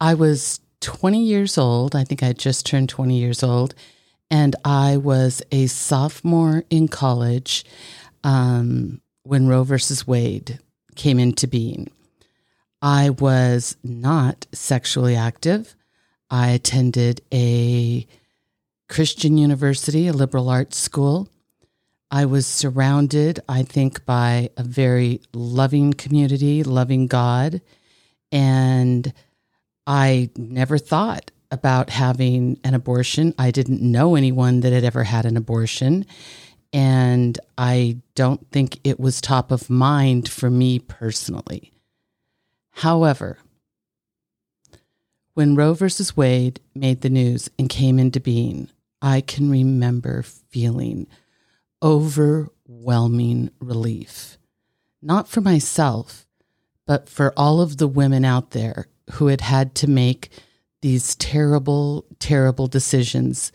I was 20 years old. I think I just turned 20 years old. And I was a sophomore in college um, when Roe versus Wade came into being. I was not sexually active. I attended a Christian university, a liberal arts school. I was surrounded, I think, by a very loving community, loving God. And I never thought about having an abortion. I didn't know anyone that had ever had an abortion. And I don't think it was top of mind for me personally. However, when Roe versus Wade made the news and came into being, I can remember feeling overwhelming relief, not for myself, but for all of the women out there who had had to make these terrible, terrible decisions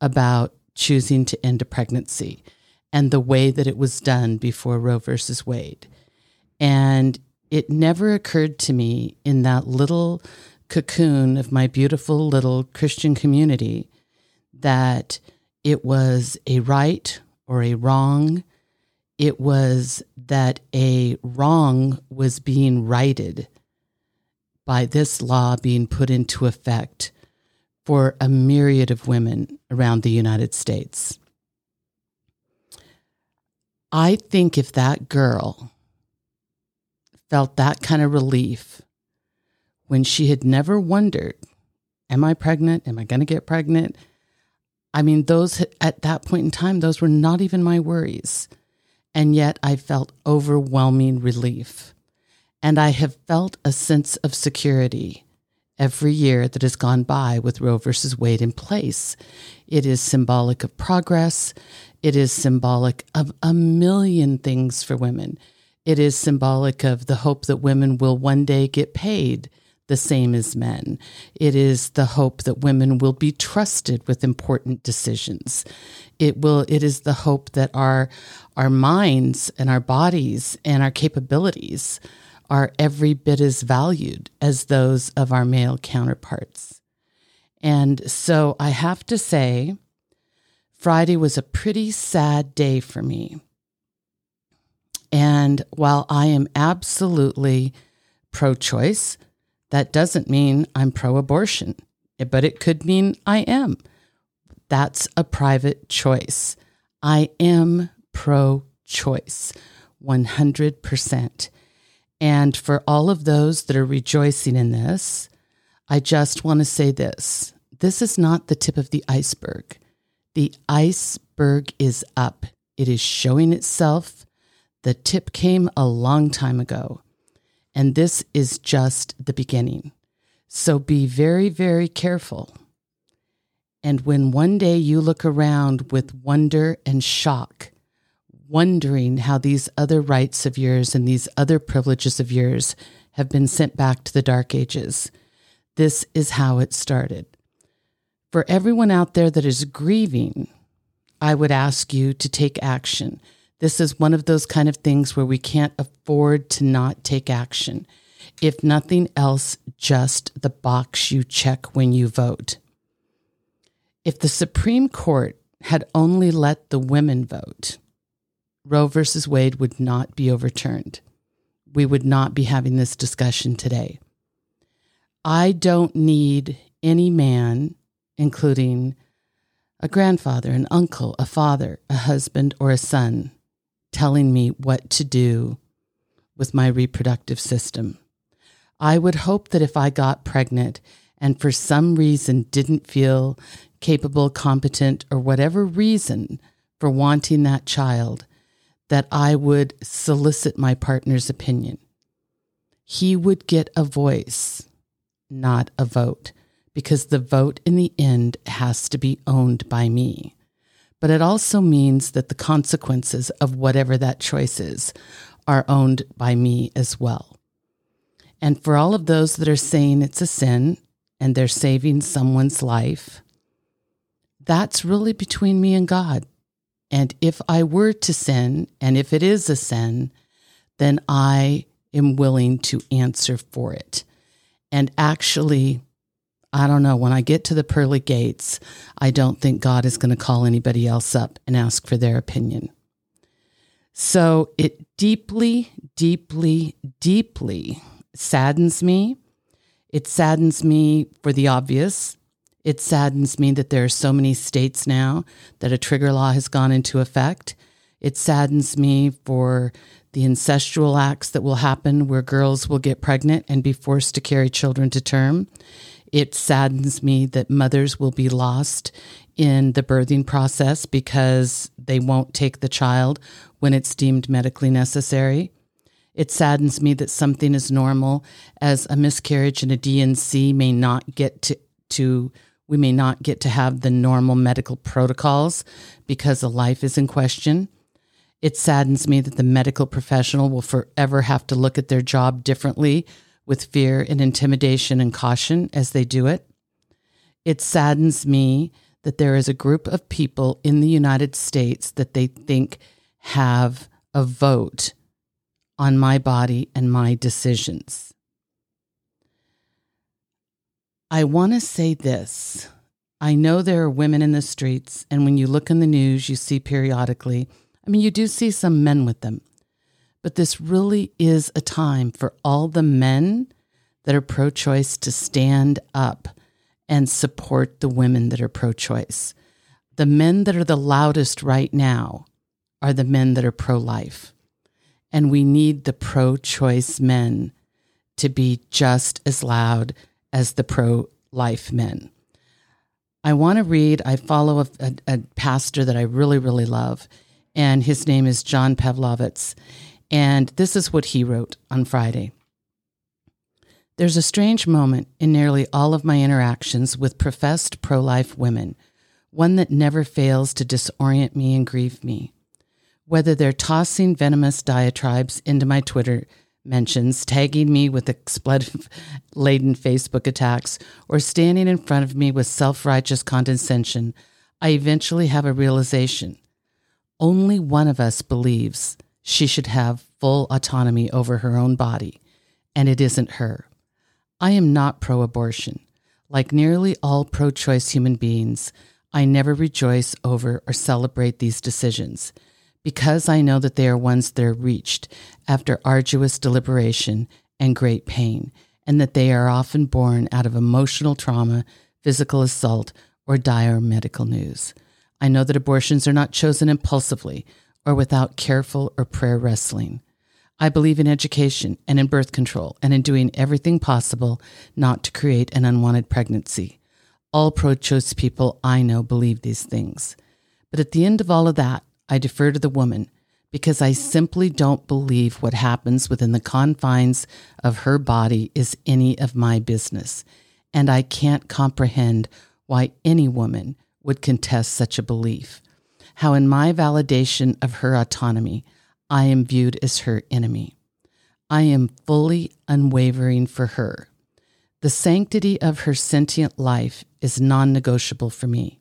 about choosing to end a pregnancy and the way that it was done before Roe versus Wade. And it never occurred to me in that little cocoon of my beautiful little Christian community that it was a right or a wrong. It was that a wrong was being righted by this law being put into effect for a myriad of women around the United States. I think if that girl felt that kind of relief when she had never wondered, Am I pregnant? Am I going to get pregnant? I mean, those at that point in time, those were not even my worries. And yet I felt overwhelming relief. And I have felt a sense of security every year that has gone by with Roe versus Wade in place. It is symbolic of progress. It is symbolic of a million things for women. It is symbolic of the hope that women will one day get paid the same as men. It is the hope that women will be trusted with important decisions. It will it is the hope that our our minds and our bodies and our capabilities are every bit as valued as those of our male counterparts. And so I have to say Friday was a pretty sad day for me. And while I am absolutely pro choice, that doesn't mean I'm pro abortion, but it could mean I am. That's a private choice. I am pro choice, 100%. And for all of those that are rejoicing in this, I just want to say this this is not the tip of the iceberg. The iceberg is up, it is showing itself. The tip came a long time ago. And this is just the beginning. So be very, very careful. And when one day you look around with wonder and shock, wondering how these other rights of yours and these other privileges of yours have been sent back to the dark ages, this is how it started. For everyone out there that is grieving, I would ask you to take action this is one of those kind of things where we can't afford to not take action. If nothing else, just the box you check when you vote. If the Supreme Court had only let the women vote, Roe versus Wade would not be overturned. We would not be having this discussion today. I don't need any man, including a grandfather, an uncle, a father, a husband, or a son, telling me what to do with my reproductive system. I would hope that if I got pregnant and for some reason didn't feel capable, competent, or whatever reason for wanting that child, that I would solicit my partner's opinion. He would get a voice, not a vote, because the vote in the end has to be owned by me but it also means that the consequences of whatever that choice is are owned by me as well. And for all of those that are saying it's a sin and they're saving someone's life, that's really between me and God. And if I were to sin, and if it is a sin, then I am willing to answer for it. And actually, I don't know, when I get to the pearly gates, I don't think God is going to call anybody else up and ask for their opinion. So it deeply, deeply, deeply saddens me. It saddens me for the obvious. It saddens me that there are so many states now that a trigger law has gone into effect. It saddens me for the incestual acts that will happen where girls will get pregnant and be forced to carry children to term. It saddens me that mothers will be lost in the birthing process because they won't take the child when it's deemed medically necessary. It saddens me that something as normal as a miscarriage and a D&C may not get to, to we may not get to have the normal medical protocols because a life is in question. It saddens me that the medical professional will forever have to look at their job differently with fear and intimidation and caution as they do it. It saddens me that there is a group of people in the United States that they think have a vote on my body and my decisions. I want to say this. I know there are women in the streets, and when you look in the news, you see periodically, I mean, you do see some men with them. But this really is a time for all the men that are pro choice to stand up and support the women that are pro choice. The men that are the loudest right now are the men that are pro life. And we need the pro choice men to be just as loud as the pro life men. I want to read, I follow a, a, a, pastor that I really, really love, and his name is John Pavlovitz. And this is what he wrote on Friday. There's a strange moment in nearly all of my interactions with professed pro life women, one that never fails to disorient me and grieve me. Whether they're tossing venomous diatribes into my Twitter mentions, tagging me with expletive laden Facebook attacks, or standing in front of me with self righteous condescension, I eventually have a realization. Only one of us believes she should have full autonomy over her own body, and it isn't her. I am not pro abortion. Like nearly all pro choice human beings, I never rejoice over or celebrate these decisions because I know that they are ones that are reached after arduous deliberation and great pain, and that they are often born out of emotional trauma, physical assault, or dire medical news. I know that abortions are not chosen impulsively or without careful or prayer wrestling. I believe in education and in birth control and in doing everything possible not to create an unwanted pregnancy. All pro choice people I know believe these things. But at the end of all of that, I defer to the woman because I simply don't believe what happens within the confines of her body is any of my business. And I can't comprehend why any woman would contest such a belief how in my validation of her autonomy, I am viewed as her enemy. I am fully unwavering for her. The sanctity of her sentient life is non negotiable for me.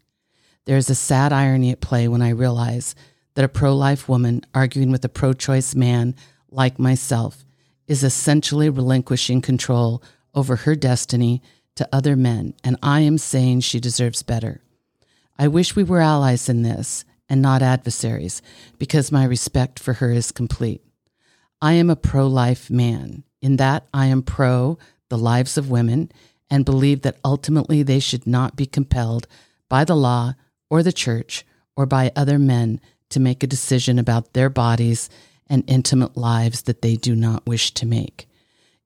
There is a sad irony at play when I realize that a pro life woman arguing with a pro choice man like myself is essentially relinquishing control over her destiny to other men, and I am saying she deserves better. I wish we were allies in this and not adversaries, because my respect for her is complete. I am a pro life man, in that I am pro the lives of women and believe that ultimately they should not be compelled by the law or the church or by other men to make a decision about their bodies and intimate lives that they do not wish to make.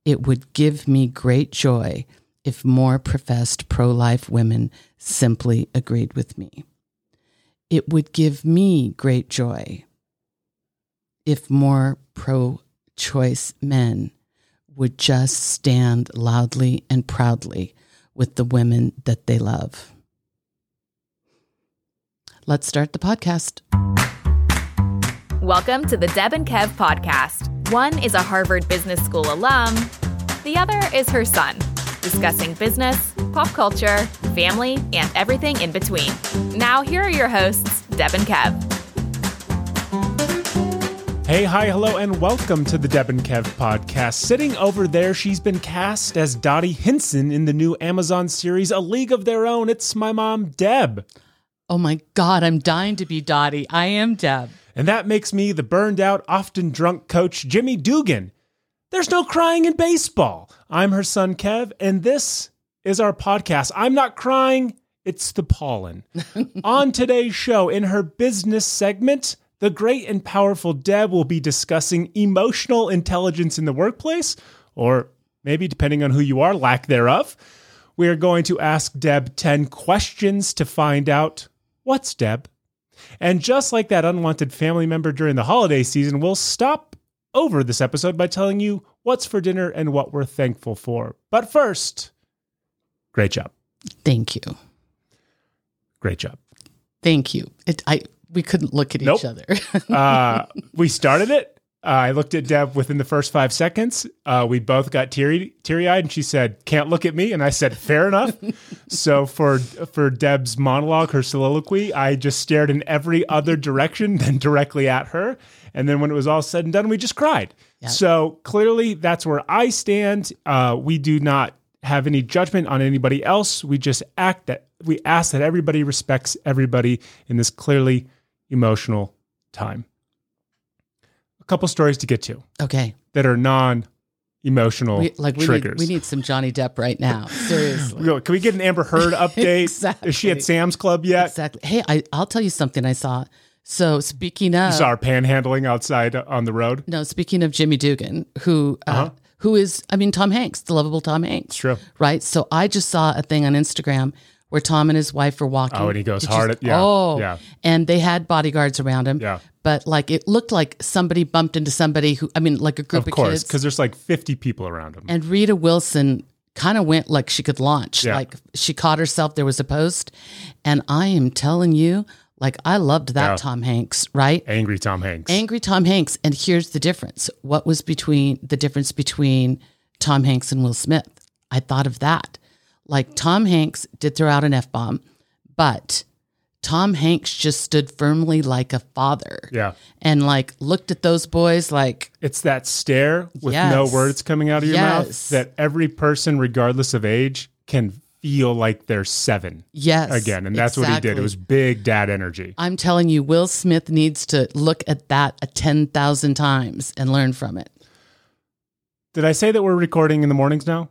It would give me great joy if more professed pro life women simply agreed with me. It would give me great joy if more pro choice men would just stand loudly and proudly with the women that they love. Let's start the podcast. Welcome to the Deb and Kev podcast. One is a Harvard Business School alum, the other is her son discussing business, pop culture, family, and everything in between. Now, here are your hosts, Deb and Kev. Hey, hi, hello, and welcome to the Deb and Kev podcast. Sitting over there, she's been cast as Dottie Hinson in the new Amazon series A League of Their Own. It's my mom, Deb. Oh my God, I'm dying to be Dottie. I am Deb. And that makes me the burned out, often drunk coach, Jimmy Dugan. There's no crying in baseball. I'm her son, Kev, and this is our podcast. I'm not crying, it's the pollen. On today's show, in her business segment, the great and powerful Deb will be discussing emotional intelligence in the workplace, or maybe depending on who you are, lack thereof. We are going to ask Deb 10 questions to find out what's Deb. And just like that unwanted family member during the holiday season, we'll stop over this episode by telling you what's for dinner and what we're thankful for. But first, great job. Thank you. Great job. Thank you. It, I we couldn't look at Nope. each other. uh, we started it. Uh, I looked at Deb within the first five seconds. Uh, we both got teary teary eyed, and she said, "Can't look at me," and I said, "Fair enough." so for for Deb's monologue, her soliloquy, I just stared in every other direction than directly at her. And then when it was all said and done, we just cried. So clearly, that's where I stand. Uh, we do not have any judgment on anybody else. We just act that we ask that everybody respects everybody in this clearly emotional time. Couple stories to get to okay. that are non emotional We, like we need, triggers. we need some Johnny Depp right now. Seriously. Can we get an Amber Heard update? exactly. Is she at Sam's Club yet? Exactly. Hey, I, I'll tell you something I saw. So speaking of You saw her panhandling outside on the road. no, speaking of Jimmy Dugan, who uh, who is I mean Tom Hanks, the lovable Tom Hanks. Uh-huh. true. Right? So I just saw a thing on Instagram where Tom and his wife were walking. Oh, and he goes Did you- hard at- yeah, Oh, yeah. And they had bodyguards around him. Yeah. But like it looked like somebody bumped into somebody who I mean like a group Of of, course, kids. because there's like 50 people around him. And Rita Wilson kind of went like she could launch. Yeah. Like she caught herself. There was a post. And I am telling you, like I loved that Yeah. Tom Hanks, right? Angry Tom Hanks. Angry Tom Hanks. And here's the difference. What was between the difference between Tom Hanks and Will Smith? I thought of that. Like Tom Hanks did throw out an F bomb, but Tom Hanks just stood firmly like a father. yeah. And like looked at those boys like, It's that stare with no words coming out of your mouth that every person, regardless of age, can feel like they're seven yes. again. And that's what he did. It was big dad energy. I'm telling you, Will Smith needs to look at that a 10,000 times and learn from it. Did I say that we're recording in the mornings now?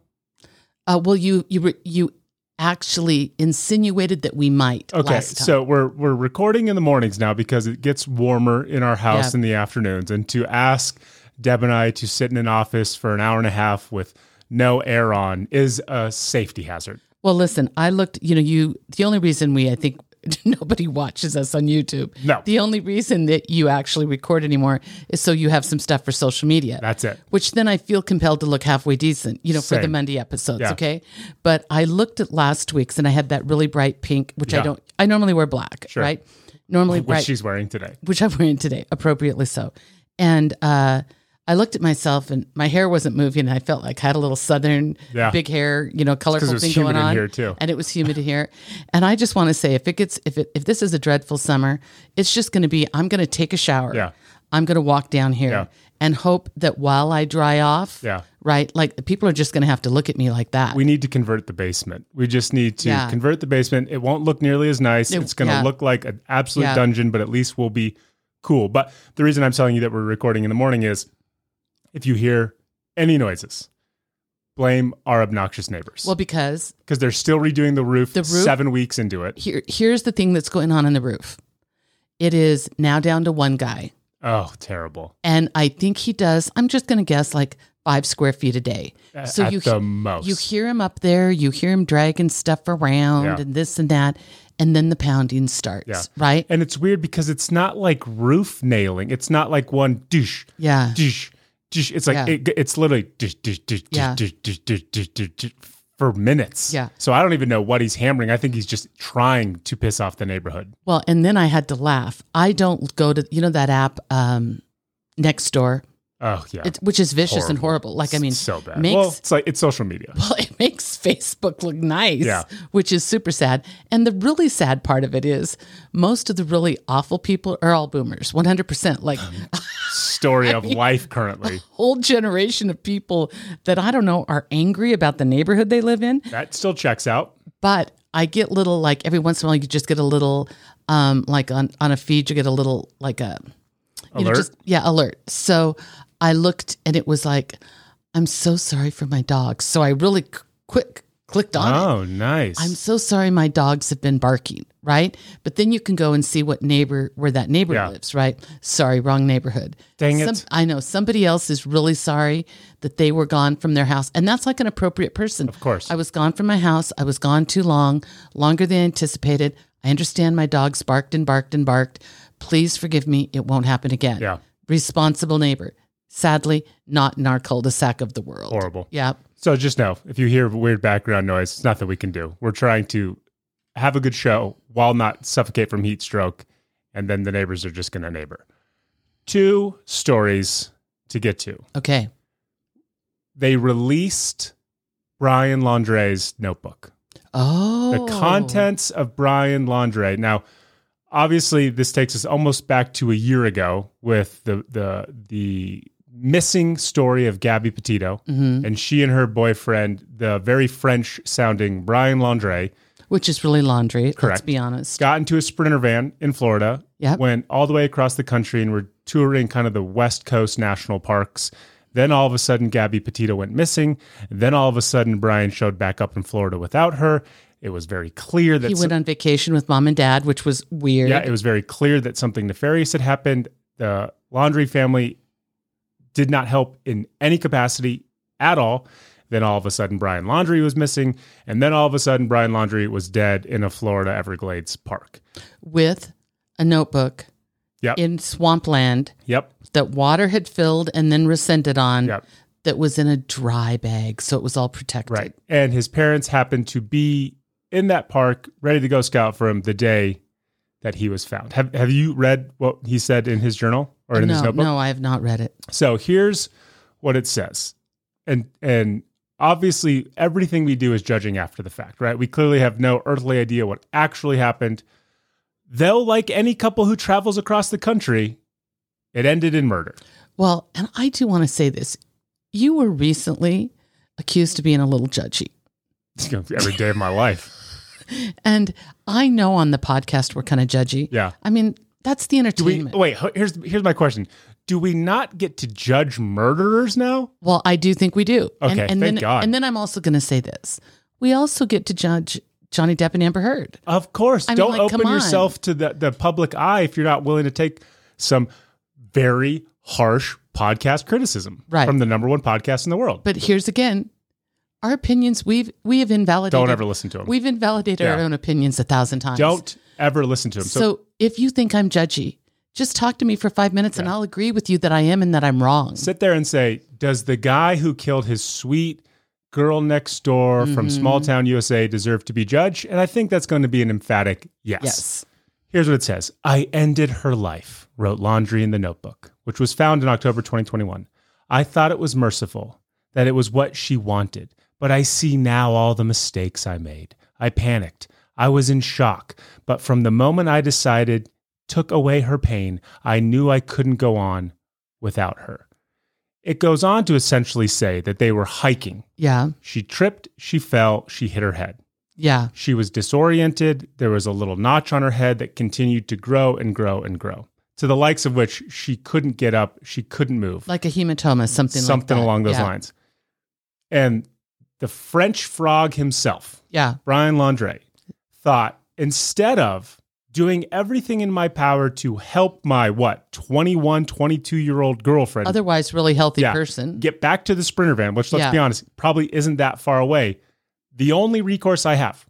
Uh, well, you you you actually insinuated that we might. Okay, last time. so we're we're recording in the mornings now because it gets warmer in our house Yeah. in the afternoons, and to ask Deb and I to sit in an office for an hour and a half with no air on is a safety hazard. well, listen, I looked. You know, you. The only reason we, I think, nobody watches us on YouTube. No. The only reason that you actually record anymore is so you have some stuff for social media. That's it. which then I feel compelled to look halfway decent, you know, for the Monday episodes. Yeah. Okay. But I looked at last week's and I had that really bright pink, which I don't, I normally wear black, right? Normally Which bright, she's wearing today. which I'm wearing today, appropriately so. And, uh, I looked at myself and my hair wasn't moving and I felt like I had a little southern Yeah. big hair, you know, colorful thing humid going in on. here, too. And it was humid here. And I just want to say if it gets if it if this is a dreadful summer, it's just gonna be I'm gonna take a shower. Yeah. I'm gonna walk down here Yeah. and hope that while I dry off, Yeah. right, like people are just gonna have to look at me like that. We need to convert the basement. We just need to Yeah. convert the basement. It won't look nearly as nice. It- it's going to look like an absolute dungeon, but at least we'll be cool. But the reason I'm telling you that we're recording in the morning is if you hear any noises, blame our obnoxious neighbors well, because because they're still redoing the roof, The roof- seven weeks into it. here here's the thing that's going on in the roof. It is now down to one guy. Oh, terrible. And I think he does, I'm just gonna guess like five square feet a day. So At you the most. you hear him up there, you hear him dragging stuff around Yeah. and this and that, and then the pounding starts, Yeah. right? And it's weird because it's not like roof nailing. It's not like one dish, Yeah. dish. It's like Yeah. it, it's literally Yeah. for minutes. Yeah. So I don't even know what he's hammering. I think he's just trying to piss off the neighborhood. Well, and then I had to laugh. I don't go to you know that app, um, next door. Oh yeah, it, which is vicious and horrible. Like I mean, so bad. Makes, well, it's like it's social media. well, it makes Facebook look nice, Yeah. which is super sad. And the really sad part of it is most of the really awful people are all boomers, 100%. Like Story of life currently. whole generation of people that I don't know are angry about the neighborhood they live in. That still checks out. But I get little like every once in a while you just get a little um like on on a feed you get a little like a you know Alert? just yeah alert. So I looked and it was like I'm so sorry for my dogs. So I really quick clicked on it. Oh, nice. I'm so sorry my dogs have been barking, right? But then you can go and see what neighbor where that neighbor Yeah. lives, right? Sorry, wrong neighborhood. Dang it. I know somebody else is really sorry that they were gone from their house, and that's like an appropriate person. Of course. I was gone from my house. I was gone too long, longer than anticipated. I understand my dogs barked and barked and barked. Please forgive me. It won't happen again. Yeah. Responsible neighbor. Sadly, not in our cul-de-sac of the world. Horrible. Yeah. So just know if you hear weird background noise, it's nothing we can do. We're trying to have a good show while not suffocate from heat stroke, and then the neighbors are just going to neighbor. Two stories to get to. Okay. They released Brian Laundrie's notebook. Oh. The contents of Brian Laundrie. Now, obviously, this takes us almost back to a year ago with the the the missing story of Gabby Petito Mm-hmm. and she and her boyfriend, the very French sounding Brian Laundrie, Which is really laundry. Correct. Let's be honest. got into a sprinter van in Florida, Yep. went all the way across the country and were touring kind of the West Coast national parks. Then all of a sudden, Gabby Petito went missing. Then all of a sudden, Brian showed back up in Florida without her. It was very clear that He went on vacation with mom and dad, which was weird. yeah, it was very clear that something nefarious had happened. The Laundrie family did not help in any capacity at all. Then all of a sudden, Brian Laundrie was missing. And then all of a sudden, Brian Laundrie was dead in a Florida Everglades park. with a notebook Yep. in swampland Yep. that water had filled and then rescinded on Yep. that was in a dry bag. So it was all protected. Right. And his parents happened to be in that park, ready to go scout for him the day that he was found. Have Have you read what he said in his journal or in his No, notebook? no, I have not read it. So here's what it says. And and obviously everything we do is judging after the fact, right? We clearly have no earthly idea what actually happened. Though like any couple who travels across the country, it ended in murder. Well, and I do want to say this. You were recently accused of being a little judgy. Every day of my life. And I know on the podcast we're kind of judgy. Yeah. I mean, that's the we entertainment. wait, h- here's here's my question. Do we not get to judge murderers now? Well, I do think we do. Okay, and, and thank then, God. And then I'm also going to say this: we also get to judge Johnny Depp and Amber Heard. Of course. I mean, Don't like, open on. yourself to the, the public eye if you're not willing to take some very harsh podcast criticism Right. from the number one podcast in the world. But here's again, our opinions we've we have invalidated. Don't ever listen to them. We've invalidated our Yeah. own opinions a thousand times. Don't ever listen to him. So, So, if you think I'm judgy, just talk to me for five minutes, and I'll agree with you that I am and that I'm wrong. sit there and say, does the guy who killed his sweet girl next door Mm-hmm. from small town USA deserve to be judged? And I think that's going to be an emphatic yes. yes. Here's what it says I ended her life, wrote Laundrie in the notebook, which was found in October 2021. I thought it was merciful, that it was what she wanted, but I see now all the mistakes I made. I panicked. I was in shock, but from the moment I decided, took away her pain, I knew I couldn't go on without her. It goes on to essentially say that they were hiking. Yeah. She tripped, she fell, she hit her head. Yeah. She was disoriented. There was a little notch on her head that continued to grow and grow and grow, to the likes of which she couldn't get up, she couldn't move, Like a hematoma, something something like that. along those Yeah. lines. And the French frog himself, Yeah. Brian Laundrie, thought instead of doing everything in my power to help my what 21 22 year old girlfriend Otherwise, really healthy Yeah. person. get back to the sprinter van which let's Yeah. be honest probably isn't that far away the only recourse i have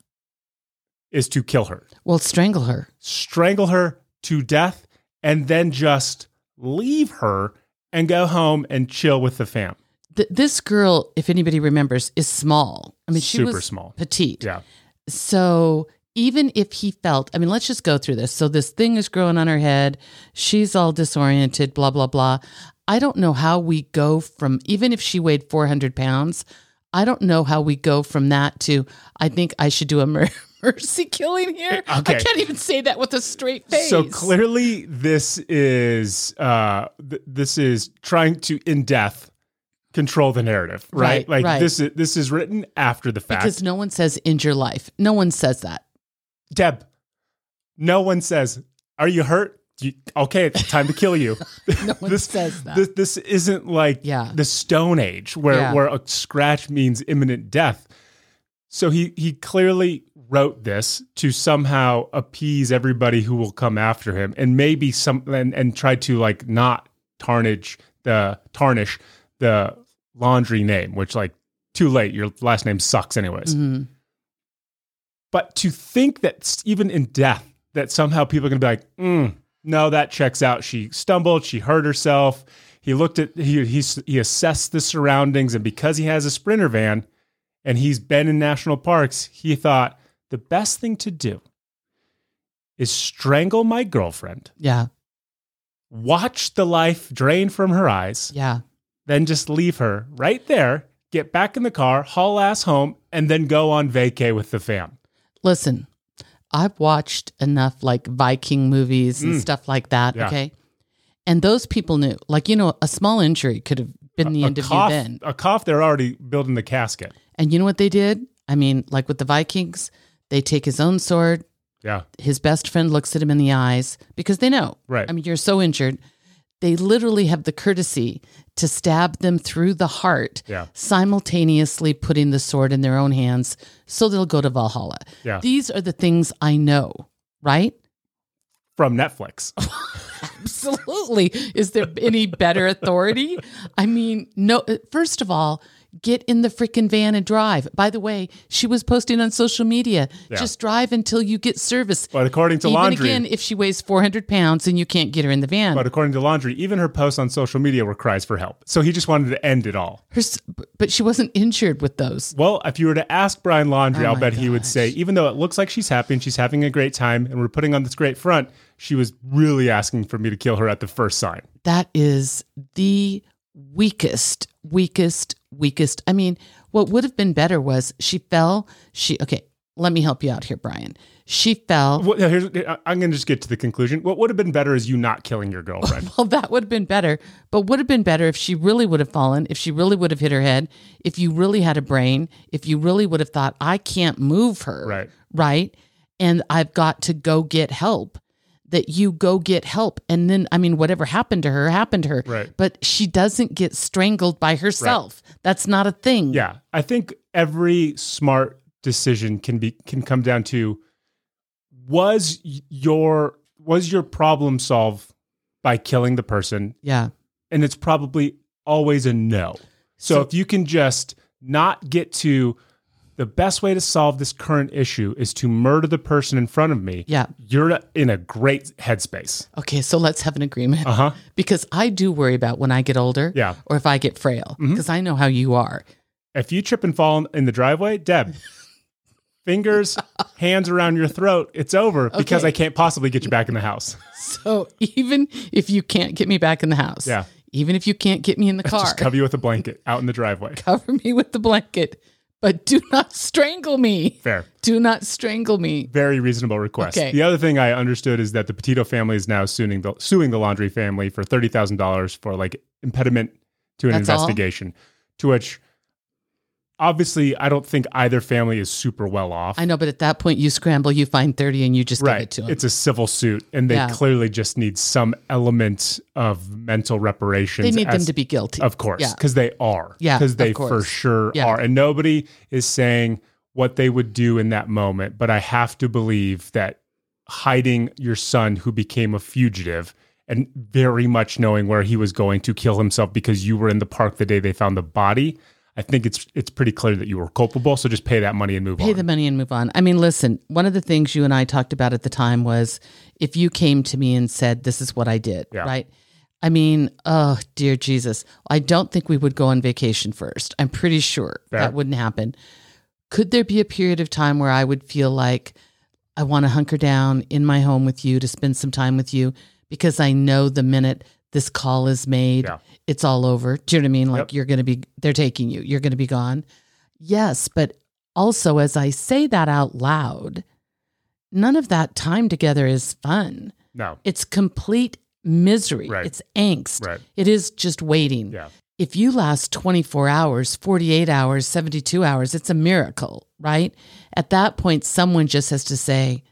is to kill her Well, strangle her. strangle her to death, and then just leave her and go home and chill with the fam. Th- this girl, if anybody remembers, is small. I mean, she Super was small. petite. Yeah. So even if he felt, I mean, let's just go through this. So this thing is growing on her head. She's all disoriented, blah, blah, blah. I don't know how we go from, even if she weighed 400 pounds, I don't know how we go from that to, I think I should do a mer- mercy killing here. Okay. I can't even say that with a straight face. So clearly, this is uh, th- this is trying to in death control the narrative, right? Right, like right. this is this is written after the fact. Because no one says end your life. No one says that. Deb, no one says, "Are you hurt?" You- okay, it's time to kill you. No one this, says that. This, this isn't like Yeah. the Stone Age where Yeah. where a scratch means imminent death. So he he clearly wrote this to somehow appease everybody who will come after him, and maybe some and, and try to like not tarnish the tarnish the laundry name, which like too late. Your last name sucks anyways. Mhm. But to think that even in death, that somehow people are going to be like, mm, no, that checks out. She stumbled, she hurt herself. He looked at he he he assessed the surroundings, and because he has a sprinter van, and he's been in national parks, he thought the best thing to do is strangle my girlfriend, Yeah. watch the life drain from her eyes, Yeah. then just leave her right there, get back in the car, haul ass home, and then go on vacay with the fam. Listen, I've watched enough like Viking movies and Mm. stuff like that. Yeah. Okay. And those people knew, like, you know, a small injury could have been the a end of cough, you then. A cough, they're already building the casket. And you know what they did? I mean, like with the Vikings, they take his own sword. Yeah. His best friend looks at him in the eyes because they know. Right. I mean, you're so injured. They literally have the courtesy to stab them through the heart, Yeah. simultaneously putting the sword in their own hands so they'll go to Valhalla. Yeah. These are the things I know, right? From Netflix. Absolutely. Is there any better authority? I mean, no, first of all, get in the freaking van and drive. By the way, she was posting on social media, Yeah. just drive until you get service. But according to Even Laundrie, again, if she weighs 400 pounds and you can't get her in the van. but according to Laundrie, even her posts on social media were cries for help. So he just wanted to end it all. Her, but she wasn't injured with those. Well, if you were to ask Brian Laundrie, Oh I'll bet he would say, even though it looks like she's happy and she's having a great time and we're putting on this great front, she was really asking for me to kill her at the first sign. That is the weakest, weakest, weakest. I mean, what would have been better was she fell. She, okay, let me help you out here, Brian. She fell. Here's, I'm going to just get to the conclusion. What would have been better is you not killing your girlfriend. Well, that would have been better, but would have been better if she really would have fallen, if she really would have hit her head, if you really had a brain, if you really would have thought, I can't move her. Right. Right. And I've got to go get help. That you go get help. And then, I mean, whatever happened to her happened to her. Right. But she doesn't get strangled by herself. That's not a thing. Yeah, I think every smart decision can be can come down to was your was your problem solved by killing the person, Yeah. and it's probably always a no. So, So- if you can just not get to the best way to solve this current issue is to murder the person in front of me. Yeah. You're in a great headspace. Okay. So let's have an agreement. Uh huh. Because I do worry about when I get older Yeah. or if I get frail, because I know how you are. If you trip and fall in the driveway, Deb, fingers, hands around your throat, it's over because I can't possibly get you back in the house. So even if you can't get me back in the house, Yeah. even if you can't get me in the car, Just cover you with a blanket out in the driveway. cover me with the blanket, but do not strangle me. Fair. Do not strangle me. Very reasonable request. Okay. The other thing I understood is that the Petito family is now suing the suing the Laundrie family for thirty thousand dollars for like impediment to an That's all? investigation. To which, obviously, I don't think either family is super well off. I know, but at that point, you scramble, you find 30 and you just give it right. to him. It's a civil suit, and they Yeah. clearly just need some element of mental reparations. they need them to be guilty. Of course, Yeah. because they are. Yeah, because they for sure Yeah. are, and nobody is saying what they would do in that moment. But I have to believe that hiding your son, who became a fugitive, and very much knowing where he was going to kill himself because you were in the park the day they found the body. I think it's it's pretty clear that you were culpable. So just pay that money and move Pay on. the money and move on. I mean, listen, one of the things you and I talked about at the time was if you came to me and said, This is what I did, Yeah. right? I mean, oh, dear Jesus. I don't think we would go on vacation first. I'm pretty sure Fair. that wouldn't happen. Could there be a period of time where I would feel like I want to hunker down in my home with you to spend some time with you because I know the minute this call is made, Yeah. It's all over. Do you know what I mean? Like Yep. you're going to be, they're taking you, you're going to be gone. Yes. But also, as I say that out loud, none of that time together is fun. No. It's complete misery. Right. It's angst. Right. It is just waiting. Yeah. If you last 24 hours, 48 hours, 72 hours, it's a miracle, right? At that point, someone just has to say,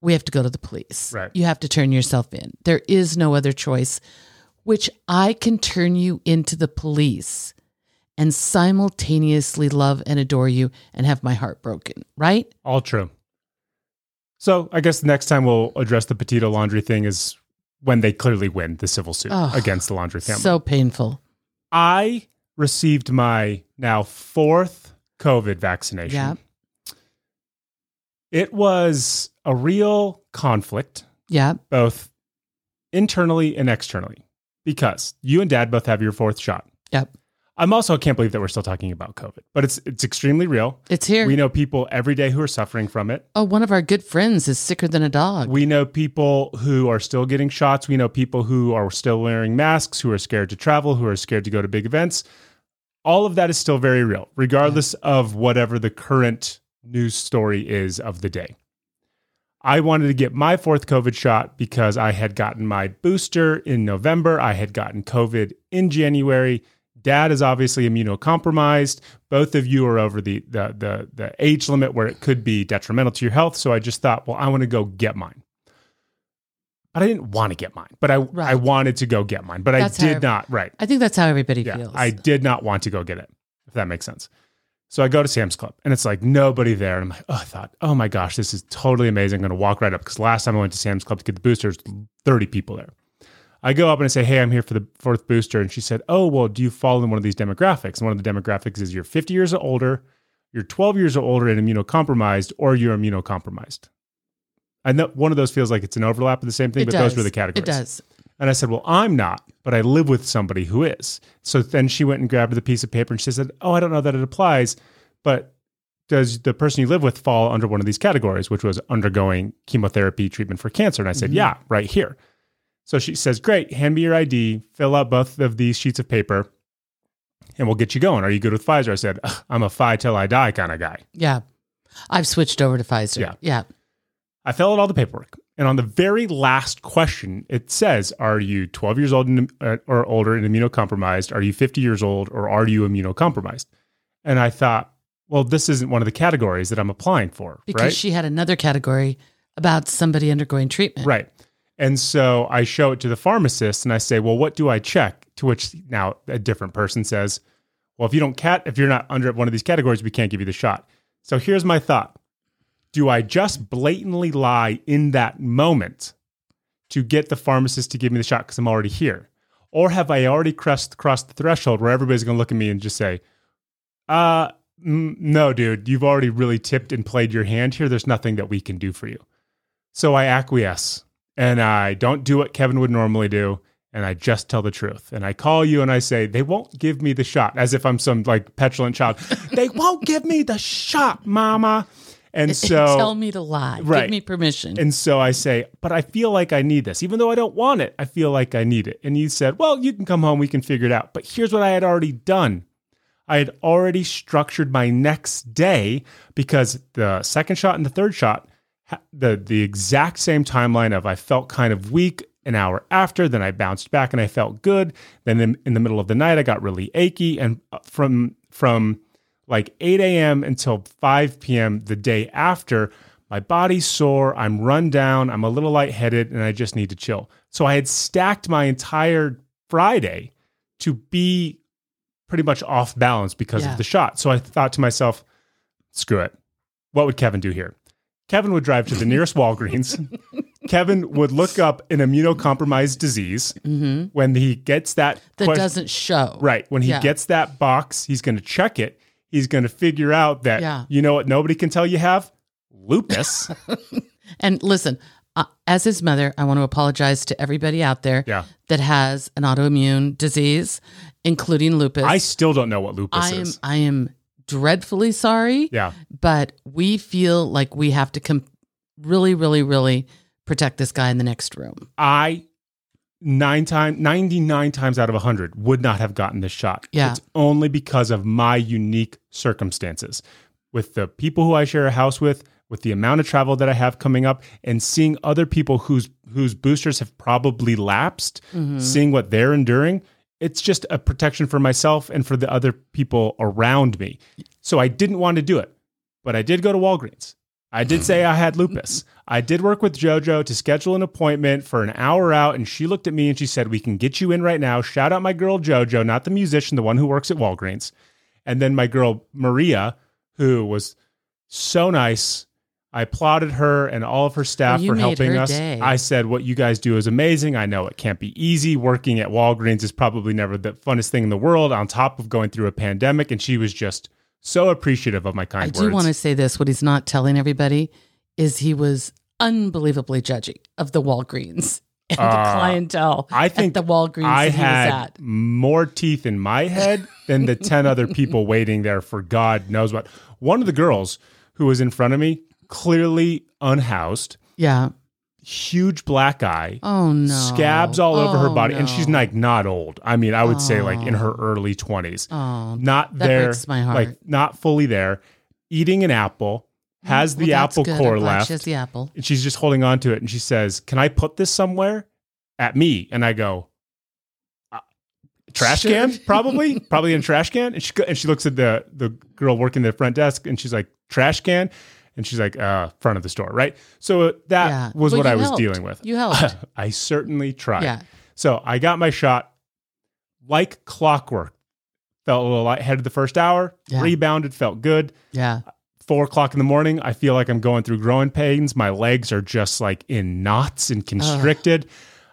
we have to go to the police. Right. You have to turn yourself in. There is no other choice, which I can turn you into the police and simultaneously love and adore you and have my heart broken, right? All true. So I guess the next time we'll address the Petito laundry thing is when they clearly win the civil suit Oh, against the laundry family. So painful. I received my now fourth COVID vaccination. Yeah. It was a real conflict, Yeah. both internally and externally, because you and dad both have your fourth shot. Yep. I'm also I can't believe that we're still talking about COVID, but it's it's extremely real. It's here. We know people every day who are suffering from it. oh, one of our good friends is sicker than a dog. We know people who are still getting shots. We know people who are still wearing masks, who are scared to travel, who are scared to go to big events. All of that is still very real, regardless of whatever the current news story is of the day. I wanted to get my fourth COVID shot because I had gotten my booster in November. I had gotten COVID in January. Dad is obviously immunocompromised. Both of you are over the, the the the age limit where it could be detrimental to your health. So I just thought, well, I want to go get mine. But I didn't want to get mine. But I I wanted to go get mine. But That's I how- did not. Right. I think that's how everybody Yeah. feels. I did not want to go get it, if that makes sense. So I go to Sam's Club and it's like nobody there. And I'm like, oh, I thought, oh my gosh, this is totally amazing. I'm going to walk right up because last time I went to Sam's Club to get the boosters, 30 people there. I go up and I say, hey, I'm here for the fourth booster. And she said, oh, well, do you fall in one of these demographics? And one of the demographics is you're 50 years or older, you're 12 years or older and immunocompromised, or you're immunocompromised. I know one of those feels like it's an overlap of the same thing, it but does. those were the categories. It does. And I said, Well, I'm not, but I live with somebody who is. So then she went and grabbed the piece of paper and she said, Oh, I don't know that it applies, but does the person you live with fall under one of these categories, which was undergoing chemotherapy treatment for cancer? And I said, Mhm. Yeah, right here. So she says, Great, hand me your ID, fill out both of these sheets of paper, and we'll get you going. Are you good with Pfizer? I said, I'm a fi till I die kind of guy. Yeah. I've switched over to Pfizer. Yeah. Yeah. I fill out all the paperwork. And on the very last question, it says, Are you 12 years old and, uh, or older and immunocompromised? Are you 50 years old or are you immunocompromised? And I thought, Well, this isn't one of the categories that I'm applying for, Because right? she had another category about somebody undergoing treatment. right. And so I show it to the pharmacist and I say, Well, what do I check? To which now a different person says, Well, if you don't cat, if you're not under one of these categories, we can't give you the shot. So here's my thought do I just blatantly lie in that moment to get the pharmacist to give me the shot because I'm already here? Or have I already crossed, crossed the threshold where everybody's going to look at me and just say, uh, mm, no, dude, you've already really tipped and played your hand here. There's nothing that we can do for you. So I acquiesce and I don't do what Kevin would normally do. And I just tell the truth. And I call you and I say, they won't give me the shot as if I'm some like petulant child. they won't give me the shot, mama. And so tell me to lie. Right. Give me permission. and so I say, but I feel like I need this. Even though I don't want it, I feel like I need it. And you said, well, you can come home, we can figure it out. But here's what I had already done I had already structured my next day because the second shot and the third shot, the, the exact same timeline of I felt kind of weak an hour after, then I bounced back and I felt good. Then in, in the middle of the night, I got really achy. And uh, from, from, like 8 a.m. until 5 p.m. the day after, my body's sore, I'm run down, I'm a little lightheaded, and I just need to chill. So I had stacked my entire Friday to be pretty much off balance because Yeah. of the shot. So I thought to myself, screw it. What would Kevin do here? Kevin would drive to the nearest Walgreens. Kevin would look up an immunocompromised disease. hmm When he gets that, That doesn't show. Right. When he Yeah. gets that box, he's going to check it. He's going to figure out that, Yeah. you know what, nobody can tell you have lupus. And listen, uh, as his mother, I want to apologize to everybody out there yeah. that has an autoimmune disease, including lupus. I still don't know what lupus I am is. I am dreadfully sorry, Yeah. but we feel like we have to com- really, really, really protect this guy in the next room. I nine times, 99 times out of 100 would not have gotten this shot. Yeah. It's only because of my unique circumstances with the people who I share a house with, with the amount of travel that I have coming up, and seeing other people whose whose boosters have probably lapsed, mm-hmm. seeing what they're enduring. It's just a protection for myself and for the other people around me. So I didn't want to do it, but I did go to Walgreens. I did say I had lupus. I did work with JoJo to schedule an appointment for an hour out, and she looked at me and she said, We can get you in right now. Shout out my girl JoJo, not the musician, the one who works at Walgreens. And then my girl Maria, who was so nice. I applauded her and all of her staff Well, for helping us. day. I said, What you guys do is amazing. I know it can't be easy. Working at Walgreens is probably never the funnest thing in the world, on top of going through a pandemic. And she was just so appreciative of my kind words. I words. do want to say this. What he's not telling everybody is he was unbelievably judgy of the Walgreens and the Uh, clientele I think at the Walgreens I had was at. more teeth in my head than the 10 other people waiting there for God knows what. One of the girls who was in front of me, clearly unhoused, Yeah. Huge black eye, Oh no. scabs all over her Oh, body. And she's like not old. I mean, I would say like in her early 20s. Oh, Not that there, breaks my heart. like not fully there, eating an apple, has well, the apple good. core left. She has the apple. and she's just holding on to it and she says can i put this somewhere at me and i go "Uh, trash Sure. can probably probably in a trash can and she and she looks at the the girl working the front desk and she's like trash can and she's like uh front of the store right so uh, that Yeah. was Well, what i was helped. dealing with You helped. i certainly tried yeah. so i got my shot like clockwork felt a little lightheaded the first hour Yeah. rebounded felt good Yeah. four o'clock in the morning, I feel like I'm going through growing pains. My legs are just like in knots and constricted.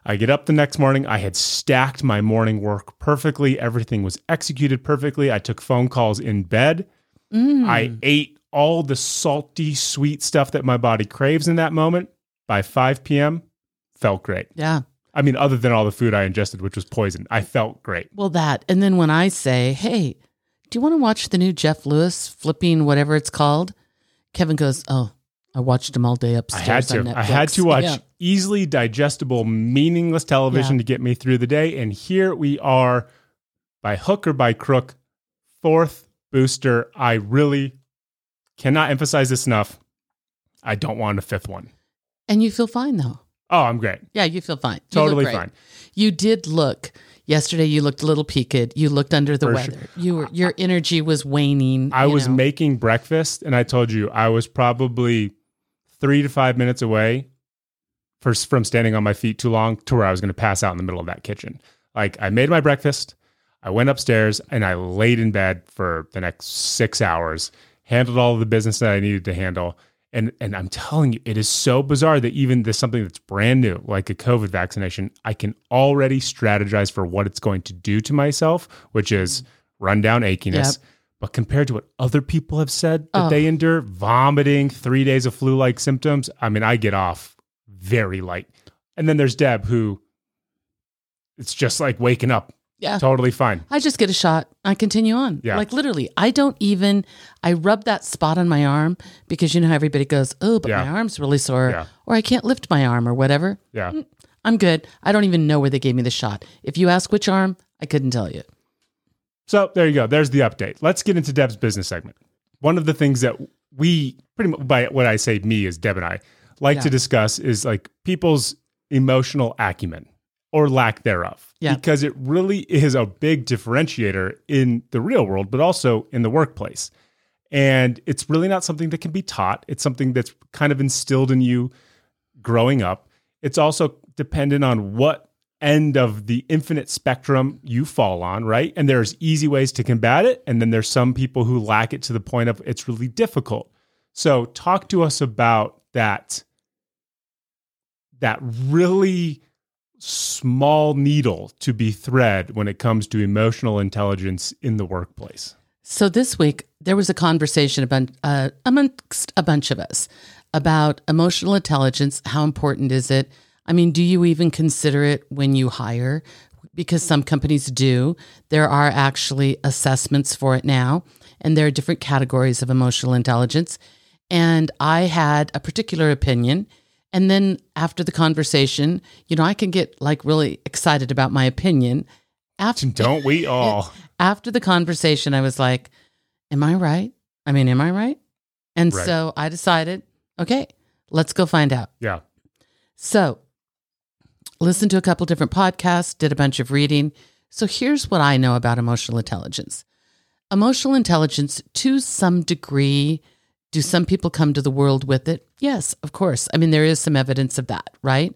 I get up the next morning. I had stacked my morning work perfectly. Everything was executed perfectly. I took phone calls in bed. Mm. I ate all the salty, sweet stuff that my body craves in that moment. By 5 p.m., felt great. Yeah. I mean, other than all the food I ingested, which was poison, I felt great. Well, that. And then when I say, hey, do you want to watch the new Jeff Lewis flipping whatever it's called? Kevin goes, oh, I watched him all day upstairs. I had to. I had to watch Yeah. easily digestible, meaningless television Yeah. to get me through the day. And here we are, by hook or by crook, fourth booster. I really cannot emphasize this enough. I don't want a fifth one. And you feel fine though. Oh, I'm great. Yeah, you feel fine. You Totally fine. You did look yesterday. You looked a little peaked. You looked under the For weather. sure. You were your energy was waning. I was know. making breakfast, and I told you I was probably three to five minutes away for, from standing on my feet too long to where I was going to pass out in the middle of that kitchen. Like I made my breakfast, I went upstairs, and I laid in bed for the next six hours, handled all of the business that I needed to handle. And and I'm telling you, it is so bizarre that even this something that's brand new, like a COVID vaccination, I can already strategize for what it's going to do to myself, which is mm. run down achiness. Yep. But compared to what other people have said that Oh. they endure, vomiting, three days of flu like symptoms, I mean, I get off very light. And then there's Deb, who it's just like waking up, Yeah. totally fine. I just get a shot. I continue on. Yeah. Like literally, I don't even. I rub that spot on my arm because you know how everybody goes, "Oh, but Yeah. my arm's really sore," Yeah. or I can't lift my arm, or whatever. Yeah. Mm, I'm good. I don't even know where they gave me the shot. If you ask which arm, I couldn't tell you. So there you go. There's the update. Let's get into Deb's business segment. One of the things that we pretty much by what I say me is Deb and I like Yeah. to discuss is like people's emotional acumen or lack thereof. Yeah. Because it really is a big differentiator in the real world, but also in the workplace. And it's really not something that can be taught. It's something that's kind of instilled in you growing up. It's also dependent on what end of the infinite spectrum you fall on, right? And there's easy ways to combat it. And then there's some people who lack it to the point of it's really difficult. So talk to us about that that really small needle to be thread when it comes to emotional intelligence in the workplace. So this week there was a conversation about uh, amongst a bunch of us about emotional intelligence. How important is it? I mean, do you even consider it when you hire? Because some companies do. There are actually assessments for it now, and there are different categories of emotional intelligence. And I had a particular opinion, And then after the conversation, you know, I can get like really excited about my opinion. After Don't we all? after the conversation, I was like, Am I right? I mean, am I right? And Right. so I decided, okay, let's go find out. Yeah. So, listened to a couple different podcasts, did a bunch of reading. So, here's what I know about emotional intelligence. Emotional intelligence, to some degree, do some people come to the world with it? Yes, of course. I mean, there is some evidence of that, right?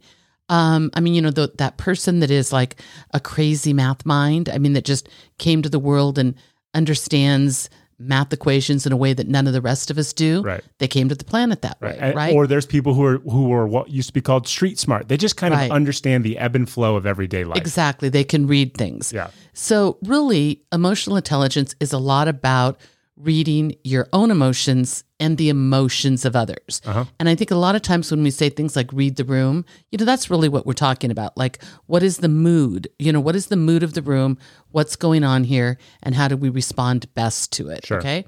Um, I mean, you know, the, that person that is like a crazy math mind, I mean, that just came to the world and understands math equations in a way that none of the rest of us do. Right. They came to the planet that Right. way, And- right? Or there's people who are who are what used to be called street smart. They just kind Right. of understand the ebb and flow of everyday life. Exactly. They can read things. Yeah. So, really, emotional intelligence is a lot about reading your own emotions and the emotions of others. Uh-huh. And I think a lot of times when we say things like read the room, you know, that's really what we're talking about. Like, what is the mood? You know, what is the mood of the room? What's going on here? And how do we respond best to it? Sure. Okay.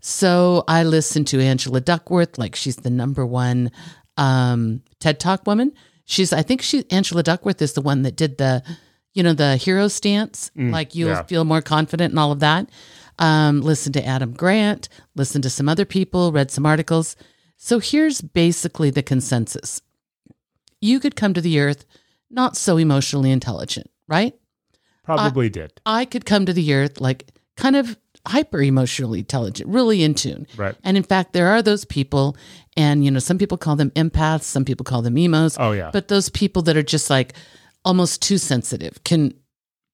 So I listened to Angela Duckworth, like she's the number one um, TED Talk woman. She's, I think she, Angela Duckworth is the one that did the, you know, the hero stance. like you'll yeah. feel more confident and all of that. Um, listen to Adam Grant, listen to some other people, read some articles. So here's basically the consensus you could come to the earth not so emotionally intelligent, right? Probably did. I could come to the earth like kind of hyper emotionally intelligent, really in tune. Right. And in fact, there are those people, and you know, some people call them empaths, some people call them emos. Oh, yeah. But those people that are just like almost too sensitive can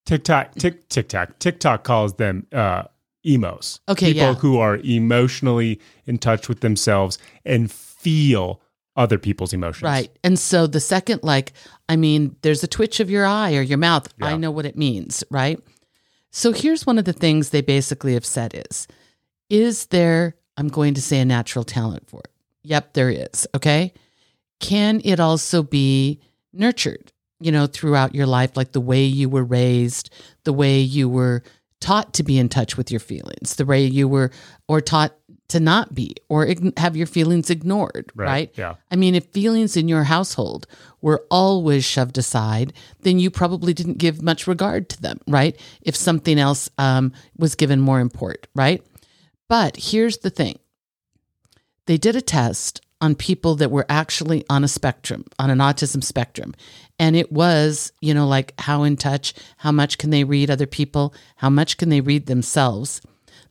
TikTok, tick, TikTok, TikTok calls them uh, emos. Okay, people yeah. who are emotionally in touch with themselves and feel other people's emotions. Right. And so the second, like, I mean, there's a twitch of your eye or your mouth. I know what it means. Right. So here's one of the things they basically have said is, is there, I'm going to say a natural talent for it? Yep, there is. Okay. Can it also be nurtured, you know, throughout your life, like the way you were raised, the way you were taught to be in touch with your feelings, the way you were, or taught to not be, or ign- have your feelings ignored, Right. right? Yeah. I mean, if feelings in your household were always shoved aside, then you probably didn't give much regard to them, right? If something else um, was given more import, right? But here's the thing they did a test on people that were actually on a spectrum, on an autism spectrum. And it was, you know, like how in touch, how much can they read other people, how much can they read themselves.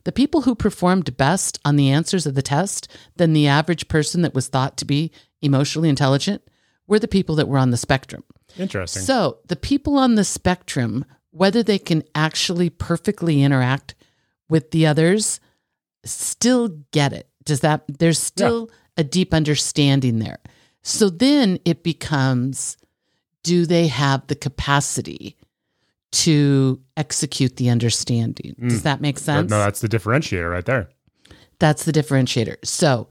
The people who performed best on the answers of the test than the average person that was thought to be emotionally intelligent were the people that were on the spectrum. Interesting. So the people on the spectrum, whether they can actually perfectly interact with the others, still get it. Does that, there's still a deep understanding there. So then it becomes do they have the capacity to execute the understanding? Does hmm. that make sense? no, that's the differentiator right there. That's the differentiator. So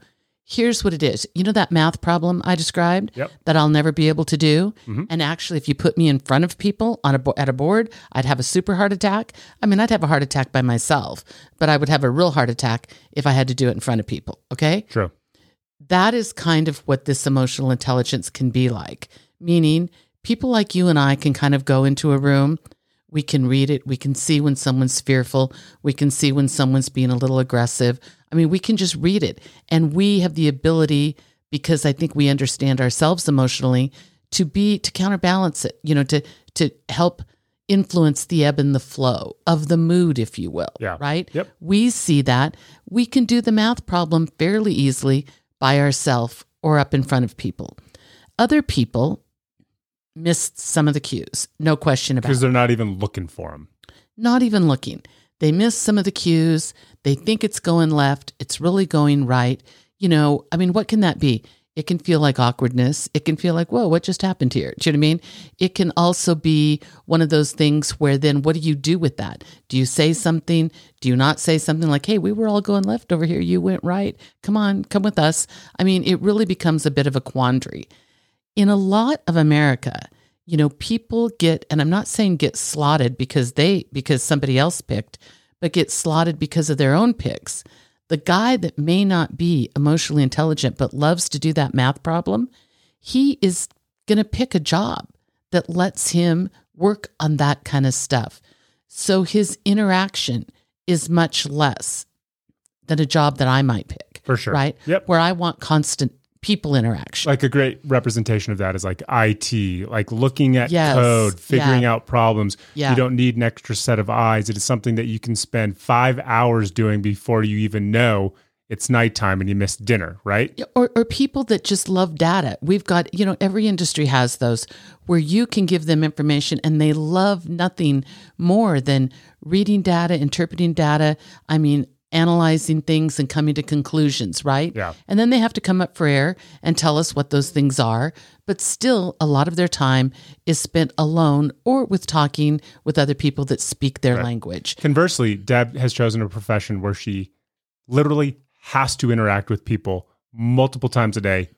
here's what it is. You know that math problem I described Yep. that I'll never be able to do? Mm-hmm. And actually, if you put me in front of people on a bo- at a board, I'd have a super heart attack. I mean, I'd have a heart attack by myself, but I would have a real heart attack if I had to do it in front of people. Okay True. That is kind of what this emotional intelligence can be like. Meaning, people like you and I can kind of go into a room, we can read it, we can see when someone's fearful, we can see when someone's being a little aggressive. I mean, we can just read it. And we have the ability, because I think we understand ourselves emotionally, to be to counterbalance it, you know, to to help influence the ebb and the flow of the mood, if you will. Yeah. Right? Yep. we see that we can do the math problem fairly easily by ourselves or up in front of people. Other people missed some of the cues, no question about Because they're not even looking for them. Not even looking. They miss some of the cues. They think it's going left. It's really going right. You know, I mean, what can that be? It can feel like awkwardness. It can feel like, whoa, what just happened here? Do you know what I mean? It can also be one of those things where then what do you do with that? Do you say something? Do you not say something like, hey, we were all going left over here. You went right. Come on, come with us. I mean, it really becomes a bit of a quandary. In a lot of America, you know, people get, and I'm not saying get slotted because they, because somebody else picked, but get slotted because of their own picks. The guy that may not be emotionally intelligent but loves to do that math problem, he is going to pick a job that lets him work on that kind of stuff. So his interaction is much less than a job that I might pick. For sure. Right? Yep. Where I want constant people interaction. Like a great representation of that is like IT, like looking at Yes. code, figuring Yeah. out problems. Yeah. You don't need an extra set of eyes. It is something that you can spend five hours doing before you even know it's nighttime and you missed dinner, right? Or, or people that just love data. We've got, you know, every industry has those where you can give them information and they love nothing more than reading data, interpreting data. I mean, analyzing things and coming to conclusions, right? Yeah. And then they have to come up for air and tell us what those things are. But still, a lot of their time is spent alone or with talking with other people that speak their language. Conversely, Deb has chosen a profession where she literally has to interact with people multiple times a day,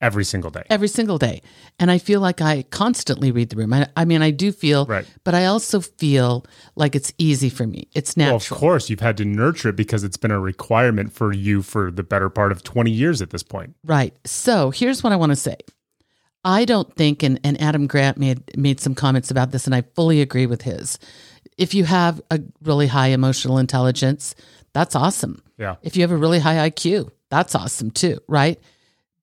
every single day. every single day. And I feel like I constantly read the room. I, I mean, I do feel, Right. but I also feel like it's easy for me. It's natural. Well, of course, you've had to nurture it because it's been a requirement for you for the better part of 20 years at this point. right. So here's what I want to say. I don't think, and, and Adam Grant made made some comments about this, and I fully agree with his. If you have a really high emotional intelligence, that's awesome. Yeah. If you have a really high IQ, that's awesome too, right?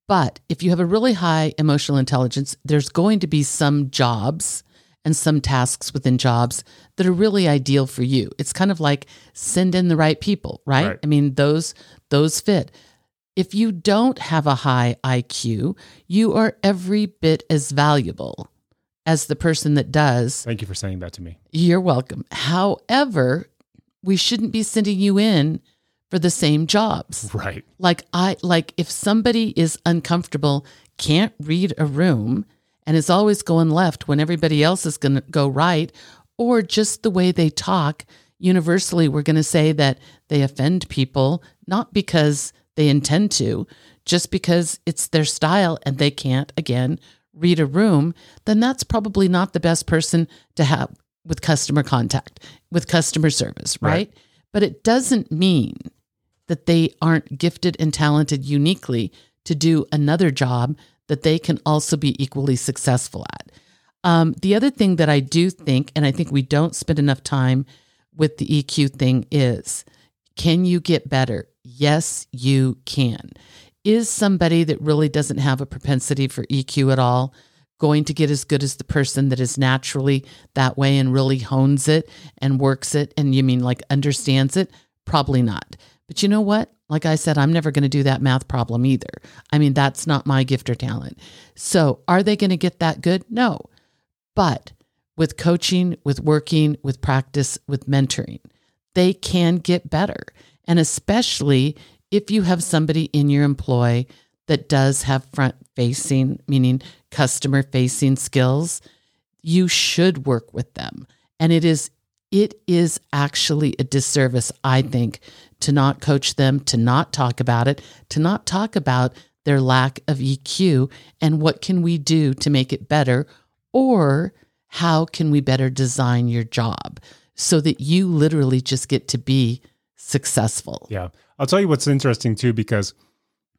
But if you have a really high emotional intelligence, there's going to be some jobs and some tasks within jobs that are really ideal for you. It's kind of like send in the right people, right? Right. I mean, those those fit. If you don't have a high IQ, you are every bit as valuable as the person that does Thank you for saying that to me. you're welcome. However, we shouldn't be sending you in for the same jobs. Right. Like I like if somebody is uncomfortable, can't read a room and is always going left when everybody else is going to go right or just the way they talk, universally we're going to say that they offend people not because they intend to, just because it's their style and they can't again read a room, then that's probably not the best person to have with customer contact, with customer service, right? Right. But it doesn't mean that they aren't gifted and talented uniquely to do another job that they can also be equally successful at. Um, the other thing that I do think, and I think we don't spend enough time with the EQ thing, is can you get better? Yes, you can. Is somebody that really doesn't have a propensity for EQ at all going to get as good as the person that is naturally that way and really hones it and works it and you mean like understands it? Probably not. But you know what? Like I said, I'm never going to do that math problem either. I mean, that's not my gift or talent. So, are they going to get that good? No. But with coaching, with working, with practice, with mentoring, they can get better. And especially if you have somebody in your employ that does have front facing, meaning customer facing skills, you should work with them. And it is it is actually a disservice, I think, to not coach them, to not talk about it, to not talk about their lack of EQ and what can we do to make it better or how can we better design your job so that you literally just get to be successful. Yeah. I'll tell you what's interesting too, because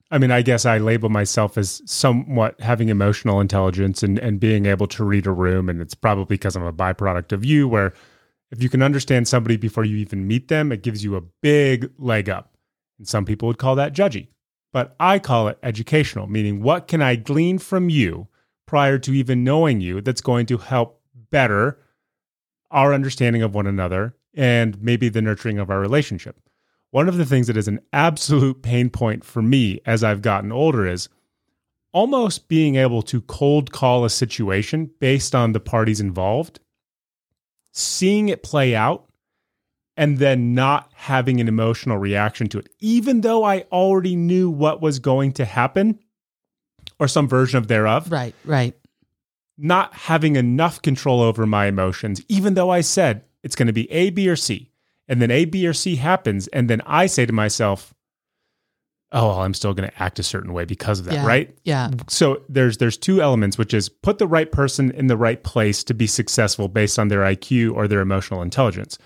I mean, I guess I label myself as somewhat having emotional intelligence and, and being able to read a room. And it's probably because I'm a byproduct of you, where if you can understand somebody before you even meet them, it gives you a big leg up. And some people would call that judgy, but I call it educational, meaning what can I glean from you prior to even knowing you that's going to help better our understanding of one another and maybe the nurturing of our relationship. One of the things that is an absolute pain point for me as I've gotten older is almost being able to cold call a situation based on the parties involved, seeing it play out, and then not having an emotional reaction to it, even though I already knew what was going to happen or some version of thereof Right, right. not having enough control over my emotions, even though I said it's going to be A, B, or C. And then A, B, or C happens. And then I say to myself, oh, well, I'm still going to act a certain way because of that, Yeah. right? Yeah. So there's there's two elements, which is put the right person in the right place to be successful based on their IQ or their emotional intelligence.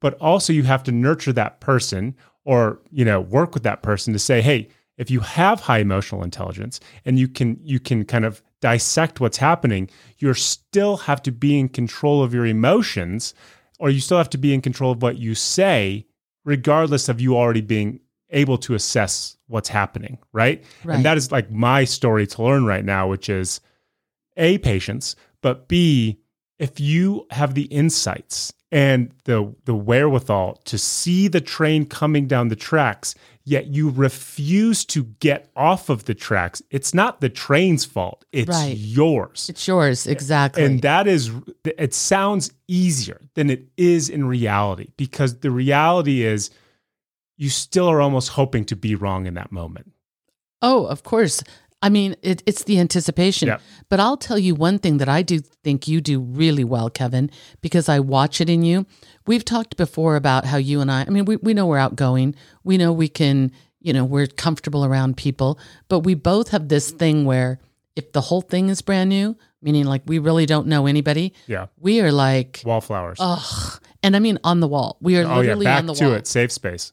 But also you have to nurture that person or, you know, work with that person to say, hey, if you have high emotional intelligence and you can you can kind of dissect what's happening, you still have to be in control of your emotions, or you still have to be in control of what you say, regardless of you already being able to assess what's happening, right? Right. And that is like my story to learn right now, which is A, patience, but B, if you have the insights and the the wherewithal to see the train coming down the tracks, yet you refuse to get off of the tracks, it's not the train's fault. It's Right. yours. It's yours, exactly. And that is, it sounds easier than it is in reality because the reality is you still are almost hoping to be wrong in that moment. Oh, of course. I mean, it, it's the anticipation. Yeah. But I'll tell you one thing that I do think you do really well, Kevin, because I watch it in you. We've talked before about how you and I, I mean, we, we know we're outgoing. We know we can, you know, we're comfortable around people, but we both have this thing where if the whole thing is brand new, meaning like we really don't know anybody, Yeah. we are like, Wallflowers. ugh. And I mean, on the wall. We are oh, yeah. literally Back on the to wall it. Safe space.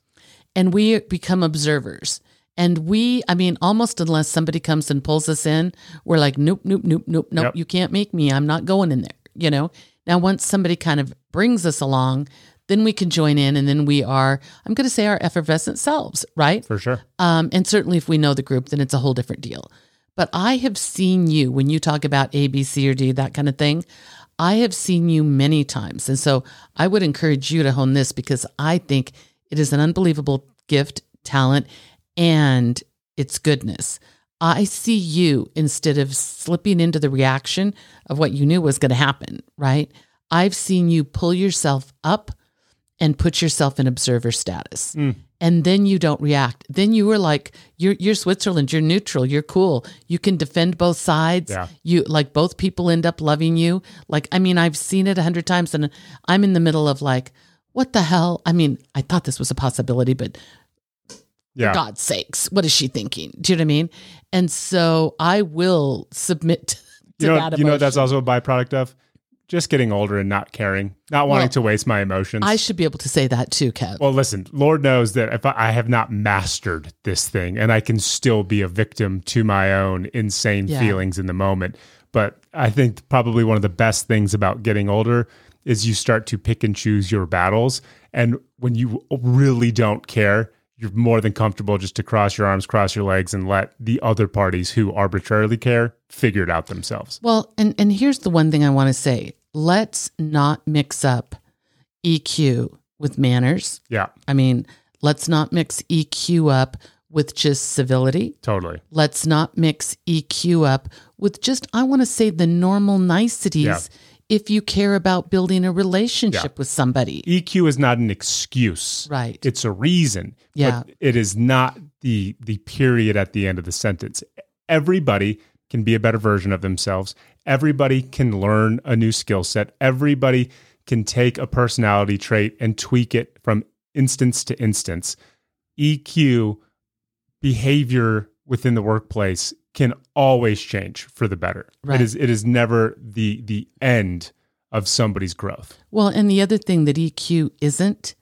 and we become observers. And we, I mean, almost unless somebody comes and pulls us in, we're like, nope, nope, nope, nope, nope. Yep. You can't make me. I'm not going in there. You know. Now, once somebody kind of brings us along, then we can join in, and then we are, I'm going to say, our effervescent selves, right? For sure. Um, and certainly, if we know the group, then it's a whole different deal. But I have seen you when you talk about A, B, C, or D, that kind of thing. I have seen you many times. And so I would encourage you to hone this because I think it is an unbelievable gift, talent, and its goodness. I see you instead of slipping into the reaction of what you knew was going to happen, right? I've seen you pull yourself up and put yourself in observer status. Mm. And then you don't react. Then you were like, you're you're Switzerland, you're neutral, you're cool. You can defend both sides. Yeah. You like both people end up loving you. Like, I mean, I've seen it a hundred times and I'm in the middle of like, what the hell? I mean, I thought this was a possibility, but Yeah. God's sakes, what is she thinking? Do you know what I mean? And so I will submit to You know, that you know what that's also a byproduct of? Just getting older and not caring, not wanting Well, to waste my emotions. I should be able to say that too, Kev. Well, listen, Lord knows that if I, I have not mastered this thing and I can still be a victim to my own insane Yeah. feelings in the moment. But I think probably one of the best things about getting older is you start to pick and choose your battles. And when you really don't care, you're more than comfortable just to cross your arms, cross your legs, and let the other parties who arbitrarily care figure it out themselves. Well, and and here's the one thing I want to say. Let's not mix up EQ with manners. Yeah, I mean, let's not mix EQ up with just civility. totally. Let's not mix EQ up with just I want to say the normal niceties Yeah. If you care about building a relationship with somebody. EQ is not an excuse. Right. It's a reason. Yeah. But it is not the the period at the end of the sentence. Everybody can be a better version of themselves. Everybody can learn a new skill set. Everybody can take a personality trait and tweak it from instance to instance. EQ behavior within the workplace can always change for the better. Right. It is it is never the the end of somebody's growth. Well, and the other thing that EQ isn't,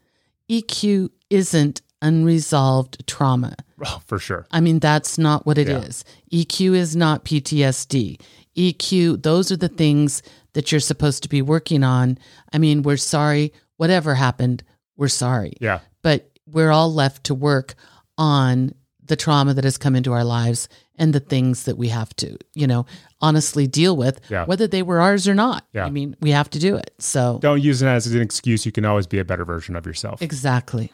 EQ isn't unresolved trauma. Oh, for sure. I mean, that's not what it is. Yeah. EQ is not PTSD. EQ, those are the things that you're supposed to be working on. I mean, we're sorry, whatever happened, we're sorry. Yeah. But we're all left to work on the trauma that has come into our lives and the things that we have to, you know, honestly deal with, Yeah. whether they were ours or not. Yeah. I mean, we have to do it. So, Don't use it as an excuse. You can always be a better version of yourself. exactly.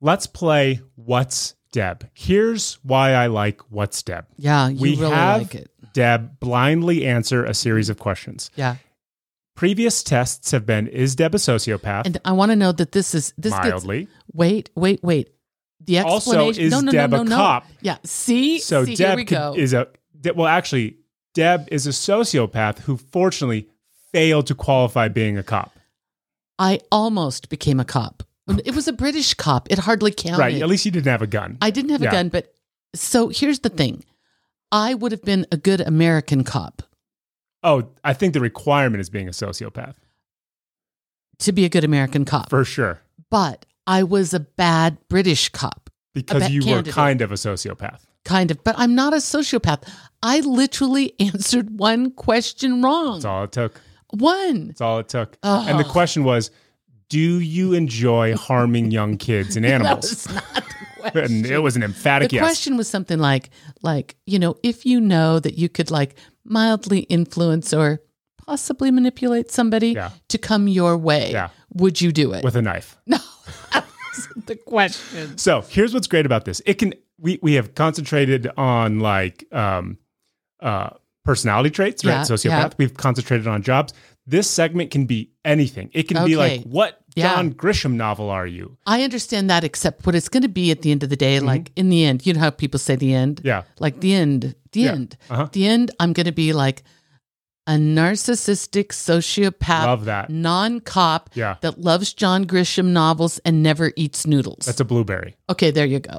Let's play What's Deb. Here's why I like What's Deb. Yeah, you we really have like it. Deb blindly answer a series of questions. Yeah. Previous tests have been Is Deb a sociopath? And I want to know that this is this gets Mildly. Wait, wait, wait. The Also, is no, no, Deb no, a no, no. cop? Yeah. See. So See, here Deb we could- go. is a De- well, actually, Deb is a sociopath who fortunately failed to qualify being a cop. I almost became a cop. It was a British cop. It hardly counted. Right. At least you didn't have a gun. I didn't have Yeah. a gun, but so here's the thing. I would have been a good American cop oh, I think the requirement is being a sociopath to be a good American cop, for sure. but I was a bad British cop. Because you were candidate. kind of a sociopath. kind of, but I'm not a sociopath. I literally answered one question wrong. That's all it took. One. That's all it took. And the question was, do you enjoy harming young kids and animals? was not the question. and it was an emphatic yes. the yes. question was something like like you know if you know that you could like mildly influence or possibly manipulate somebody Yeah. to come your way Yeah. would you do it with a knife. no the question So here's what's great about this. It can we we have concentrated on like um uh personality traits, right? Yeah, Sociopath. yeah. We've concentrated on jobs. This segment can be anything. It can be like, Okay. what Yeah. John Grisham novel are you? i understand that except what it's going to be at the end of the day like in the end you know how people say the end Mm-hmm. Yeah. like the end the Yeah. end Uh-huh. the end i'm going to be like a narcissistic sociopath Love that. non-cop Yeah. that loves john grisham novels and never eats noodles That's a blueberry. okay there you go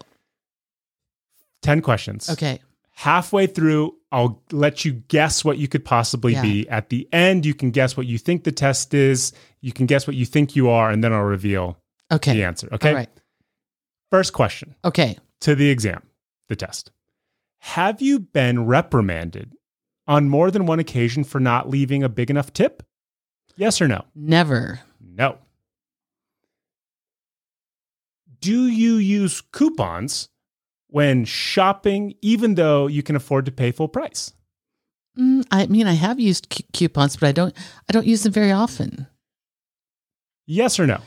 10 questions. okay Halfway through, I'll let you guess what you could possibly Yeah. be. At the end, you can guess what you think the test is. You can guess what you think you are, and then I'll reveal okay the answer. Okay. all right First question. okay to the exam, the test. Have you been reprimanded on more than one occasion for not leaving a big enough tip? Yes or no? never No. Do you use coupons when shopping, even though you can afford to pay full price? Mm, I mean, I have used cu- coupons, but I don't. I don't use them very often. Yes or no?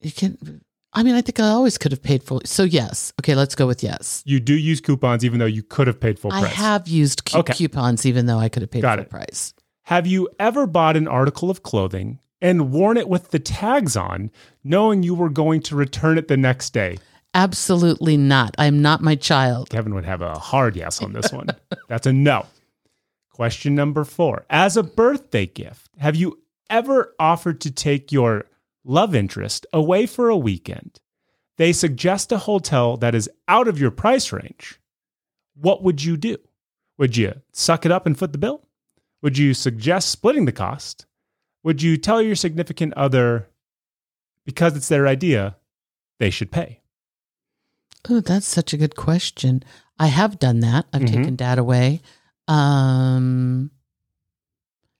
You can. I mean, I think I always could have paid full. So yes. Okay, let's go with yes. You do use coupons even though you could have paid full price. I have used cu- Okay. coupons, even though I could have paid Got full it. price. Have you ever bought an article of clothing and worn it with the tags on, knowing you were going to return it the next day? Absolutely not. I am not my child. Kevin would have a hard yes on this one. That's a no. Question number four. As a birthday gift, have you ever offered to take your love interest away for a weekend? They suggest a hotel that is out of your price range. What would you do? Would you suck it up and foot the bill? Would you suggest splitting the cost? Would you tell your significant other, because it's their idea, they should pay? Oh, that's such a good question. I have done that. I've Mhm. taken dad away. Um,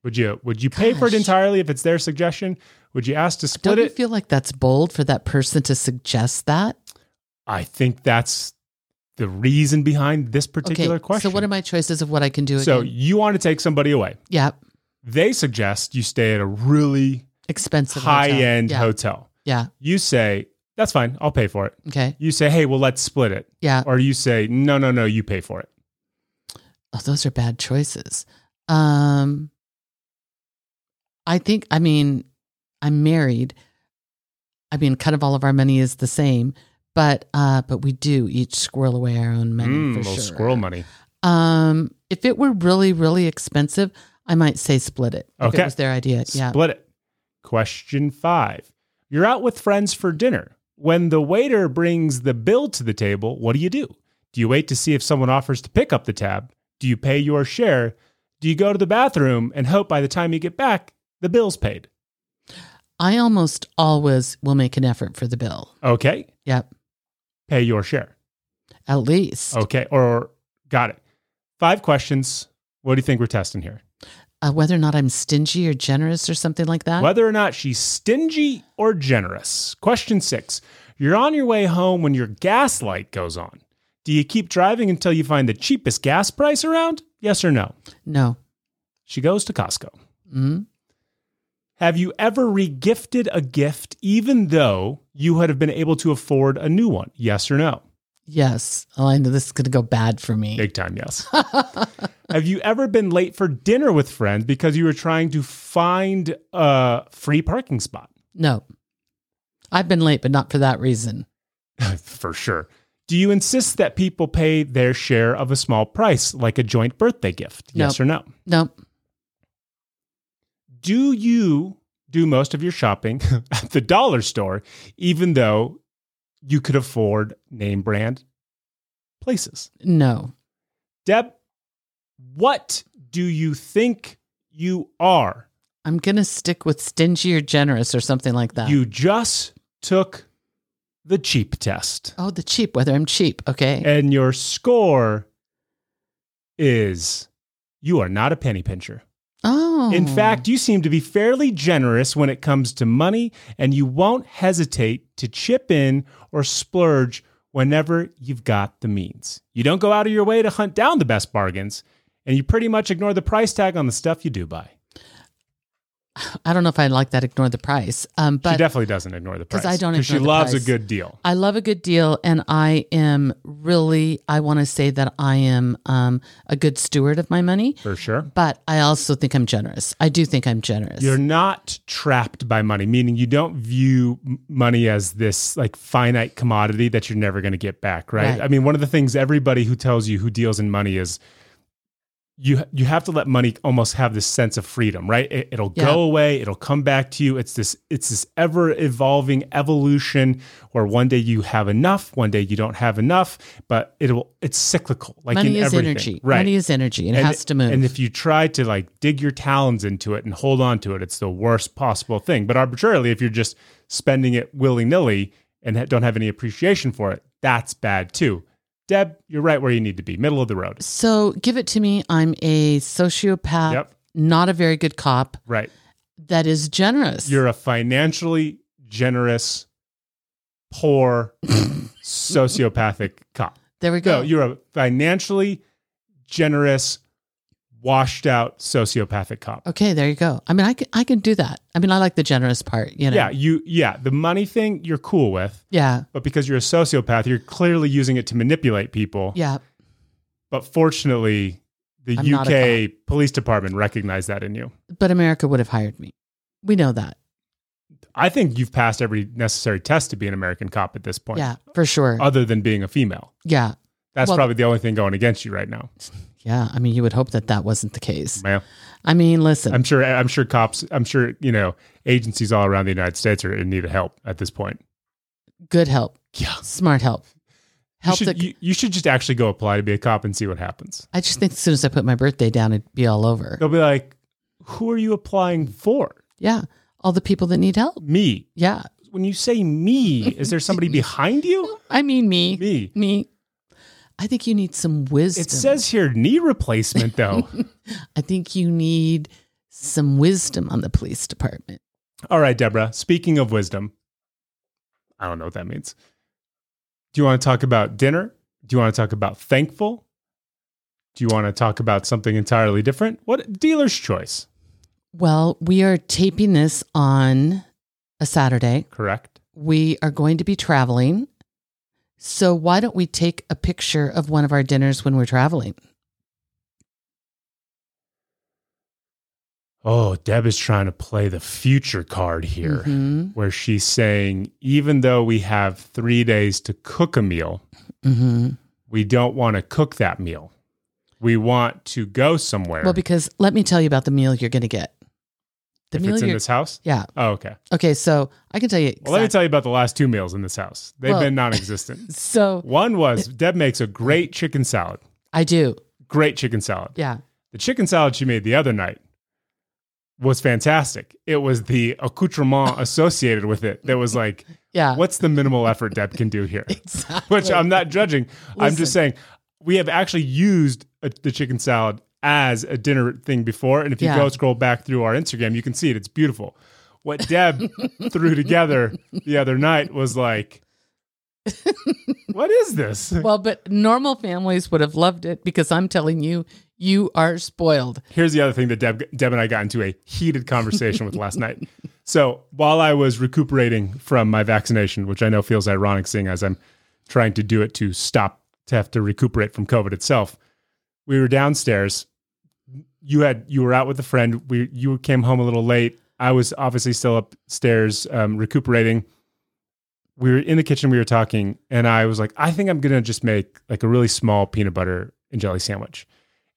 Would you would you pay for it entirely if it's their suggestion? Would you ask to split it? don't you it? feel like that's bold for that person to suggest that? I think that's the reason behind this particular okay. question. So, what are my choices of what I can do So again? you want to take somebody away. yeah, They suggest you stay at a really expensive high hotel. end Yeah. hotel. Yeah. You say, that's fine, I'll pay for it. Okay. You say, hey, well, let's split it. Yeah. Or you say, no, no, no, you pay for it. Oh, those are bad choices. Um, I think. I mean, I'm married. I mean, kind of all of our money is the same, but uh, but we do each squirrel away our own money Mm, for little sure. squirrel money. Um, if it were really really expensive, I might say split it. If Okay. it was their idea. Yeah. Split it. Question five. You're out with friends for dinner. When the waiter brings the bill to the table, what do you do? Do you wait to see if someone offers to pick up the tab? Do you pay your share? Do you go to the bathroom and hope by the time you get back, the bill's paid? I almost always will make an effort for the bill. Okay. Yep. Pay your share. At least. Okay. Or got it. Five questions. What do you think we're testing here? Uh, whether or not I'm stingy or generous or something like that. Whether or not she's stingy or generous. Question six You're on your way home when your gas light goes on. Do you keep driving until you find the cheapest gas price around? Yes or no? No. She goes to Costco. Mm? Have you ever regifted a gift even though you would have been able to afford a new one? Yes or no? Yes. Oh, I know this is going to go bad for me. Big time, yes. have you ever been late for dinner with friends because you were trying to find a free parking spot? No. I've been late, but not for that reason. for sure. Do you insist that people pay their share of a small price, like a joint birthday gift? Yes or no? No. Do you do most of your shopping at the dollar store, even though you could afford name brand places? No. Deb, what do you think you are? I'm going to stick with stingy or generous or something like that. You just took the cheap test. Oh, the cheap, whether I'm cheap. Okay. And your score is you are not a penny pincher. Oh. In fact, you seem to be fairly generous when it comes to money, and you won't hesitate to chip in or splurge whenever you've got the means. You don't go out of your way to hunt down the best bargains, and you pretty much ignore the price tag on the stuff you do buy. I don't know if I like that. Ignore the price. Um, she definitely doesn't ignore the price 'Cause I don't she the loves price. a good deal. I love a good deal, and I am really. I want to say that I am um, a good steward of my money, For sure. but I also think I'm generous. I do think I'm generous. You're not trapped by money, meaning you don't view money as this like finite commodity that you're never going to get back, right? Right. I mean, one of the things everybody who tells you who deals in money is you you have to let money almost have this sense of freedom, right? It, it'll Yeah. go away, it'll come back to you. It's this it's this ever evolving evolution where one day you have enough, one day you don't have enough, but it'll it's cyclical, like money in is energy. right? Money is energy, and, it has to move. And if you try to like dig your talons into it and hold on to it, it's the worst possible thing. But arbitrarily, if you're just spending it willy nilly and don't have any appreciation for it, that's bad too. Deb, you're right where you need to be, middle of the road. so give it to me. I'm a sociopath, Yep. not a very good cop. Right. That is generous. You're a financially generous, poor, sociopathic cop. there we go. No, you're a financially generous, washed out sociopathic cop. okay, there you go. I mean, I can I can do that. I mean, I like the generous part. You know. Yeah, you yeah, the money thing you're cool with. Yeah. but because you're a sociopath, you're clearly using it to manipulate people. Yeah. But fortunately, the I'm UK police department recognized that in you. But America would have hired me. We know that. I think you've passed every necessary test to be an American cop at this point. Yeah, for sure. Other than being a female. yeah. That's Well- probably the only thing going against you right now. Yeah. I mean, you would hope that that wasn't the case. Ma'am. I mean, listen. I'm sure I'm sure cops I'm sure, you know, agencies all around the United States are in need of help at this point. good help. Yeah. Smart help. You Help should, that you, you should just actually go apply to be a cop and see what happens. I just think as soon as I put my birthday down, it'd be all over. They'll be like, Who are you applying for? Yeah. All the people that need help. Me. Yeah. When you say me, is there somebody behind you? I mean, me. Me. Me. I think you need some wisdom. It says here knee replacement though. I think you need some wisdom on the police department. All right, Deborah. Speaking of wisdom, I don't know what that means. Do you want to talk about dinner? Do you want to talk about thankful? Do you want to talk about something entirely different? What dealer's choice? Well, we are taping this on a Saturday. Correct. We are going to be traveling. So why don't we take a picture of one of our dinners when we're traveling? Oh, Deb is trying to play the future card here, Mhm. where she's saying even though we have three days to cook a meal, hmm we don't want to cook that meal. We want to go somewhere. Well, because let me tell you about the meal you're going to get. The if meal it's in this house? yeah. Oh, okay. Okay, so I can tell you. Well, let me tell you about the last two meals in this house. They've Well- been non existent. So One was Deb makes a great chicken salad. I do. Great chicken salad. Yeah. The chicken salad she made the other night was fantastic. It was the accoutrement associated with it that was like, Yeah. what's the minimal effort Deb can do here? exactly? Which I'm not judging. I'm just saying we have actually used a, the chicken salad as a dinner thing before. And if you Yeah. go scroll back through our Instagram, you can see it. It's beautiful. What Deb threw together the other night was like, what is this? Well, but normal families would have loved it because I'm telling you, you are spoiled. Here's the other thing that Deb, Deb and I got into a heated conversation with last night. So while I was recuperating from my vaccination, which I know feels ironic seeing as I'm trying to do it to stop to have to recuperate from COVID itself, we were downstairs. You had you were out with a friend. We you came home a little late. I was obviously still upstairs um, recuperating. We were in the kitchen. We were talking, and I was like, "I think I'm gonna just make like a really small peanut butter and jelly sandwich."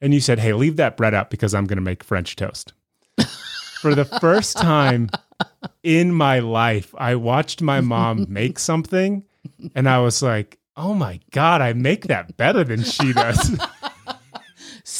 And you said, "Hey, leave that bread out because I'm gonna make French toast." For the first time in my life, I watched my mom make something, and I was like, "Oh my god, I make that better than she does."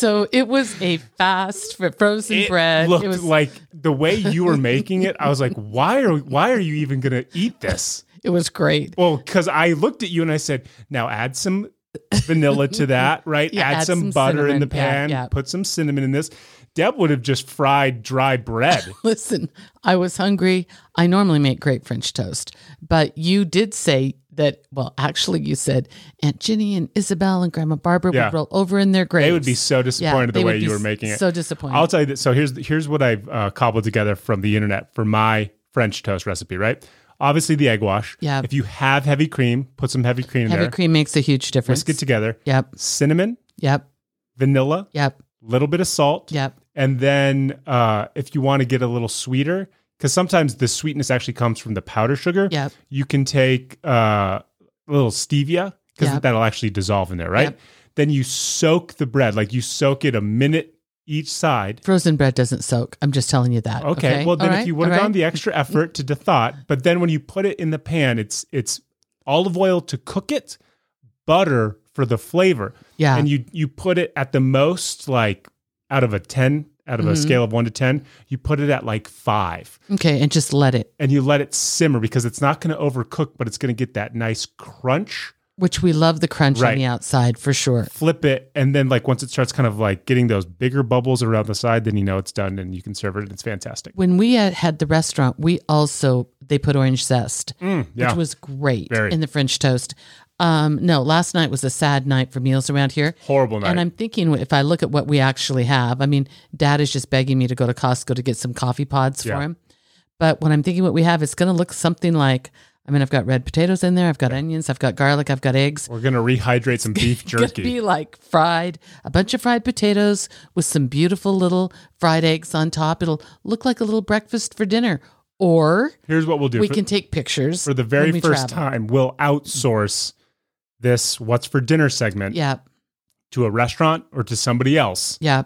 So it was a fast for frozen it bread. looked it was like the way you were making it. I was like, "Why are why are you even gonna eat this?" It was great. Well, because I looked at you and I said, now add some vanilla to that, right? Yeah, add, add some, some butter in the cinnamon. Yeah, pan, yeah. put some cinnamon in this. Deb would have just fried dry bread. Listen, I was hungry. I normally make great French toast, but you did say that. Well, actually, you said Aunt Ginny and Isabel and Grandma Barbara Yeah. would roll over in their graves. they would be so disappointed they the way you were making it. So disappointed. I'll tell you that. So here's here's what I've uh, cobbled together from the internet for my French toast recipe. Right, obviously the egg wash. Yeah. If you have heavy cream, put some heavy cream in there. Heavy cream makes a huge difference. Whisk it together. Yep. Cinnamon, Yep. vanilla, Yep. little bit of salt. Yep. And then uh, if you want to get a little sweeter, because sometimes the sweetness actually comes from the powder sugar. Yep. You can take uh, a little stevia because Yep. that'll actually dissolve in there, right? Yep. Then you soak the bread, like you soak it a minute each side. Frozen bread doesn't soak. I'm just telling you that. Okay. Well, then All if right, you would have all gone right. the extra effort to the thought, but then when you put it in the pan, it's it's olive oil to cook it, butter for the flavor. Yeah. And you you put it at the most like out of a 10, out of a Mm-hmm. scale of 1 to 10, you put it at like 5 Okay, and just let it, and you let it simmer because it's not going to overcook, but it's going to get that nice crunch. which we love the crunch Right. on the outside for sure. Flip it and then like once it starts kind of like getting those bigger bubbles around the side, then you know it's done and you can serve it and it's fantastic. When we had, had the restaurant, we also they put orange zest, Mm, yeah. which was great Very. in the French toast. Um, no, last night was a sad night for meals around here. Horrible night. And I'm thinking if I look at what we actually have, I mean, Dad is just begging me to go to Costco to get some coffee pods Yeah. for him. But when I'm thinking what we have, it's going to look something like. I mean, I've got red potatoes in there. I've got onions. I've got garlic. I've got eggs. We're going to rehydrate some beef It's jerky. be like fried, a bunch of fried potatoes with some beautiful little fried eggs on top. It'll look like a little breakfast for dinner. Or Here's what we'll do. we for, can take pictures for the very first travel. time, we'll outsource this what's for dinner segment Yeah, to a restaurant or to somebody else, yeah.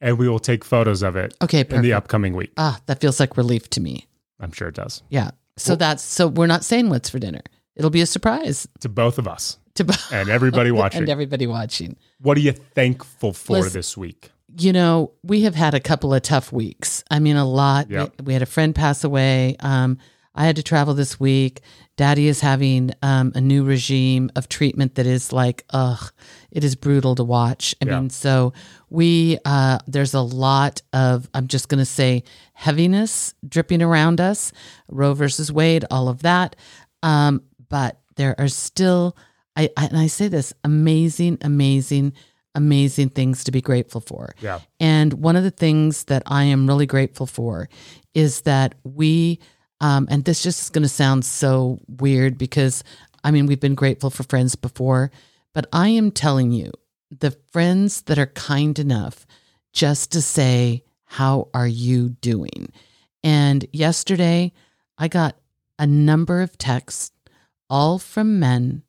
and we will take photos of it Okay, in perfect. the upcoming week. ah, that feels like relief to me. I'm sure it does. Yeah. So that's so we're not saying what's for dinner. It'll be a surprise To both of us to and everybody watching. and everybody watching. what are you thankful for Listen- this week? You know, we have had a couple of tough weeks. I mean, a lot. Yep. We, we had a friend pass away. Um, I had to travel this week. Daddy is having um, a new regime of treatment that is like, ugh, it is brutal to watch. I Yeah. mean, so we, uh, there's a lot of, I'm just going to say, heaviness dripping around us. Roe versus Wade, all of that. Um, but there are still, I, I and I say this, amazing, amazing, amazing things to be grateful for. Yeah. And one of the things that I am really grateful for is that we, um, and this just is going to sound so weird because I mean, we've been grateful for friends before, but I am telling you, the friends that are kind enough just to say, How are you doing? And yesterday, I got a number of texts, all from men,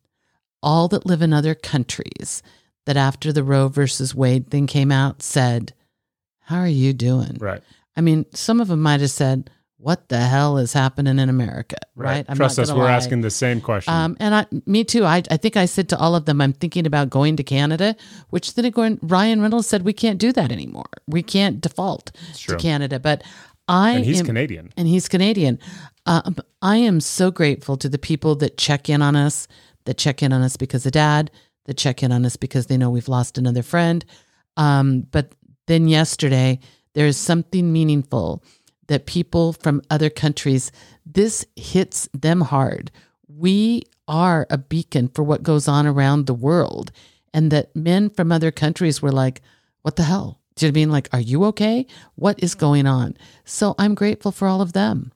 all that live in other countries, that after the Roe versus Wade thing came out said, How are you doing? Right. I mean, some of them might have said, What the hell is happening in America? Right. I'm Trust us, we're lie. asking the same question. Um, and I, me too. I, I think I said to all of them, I'm thinking about going to Canada, which then again, Ryan Reynolds said we can't do that anymore. We can't default to Canada. But I and he's am, Canadian. and he's Canadian. Um, I am so grateful to the people that check in on us, that check in on us because of dad, that check in on us because they know we've lost another friend. Um, but then yesterday, there is something meaningful that people from other countries, this hits them hard. We are a beacon for what goes on around the world. And that men from other countries were like, what the hell? Do you know I mean? Like, are you okay? What is going on? So I'm grateful for all of them.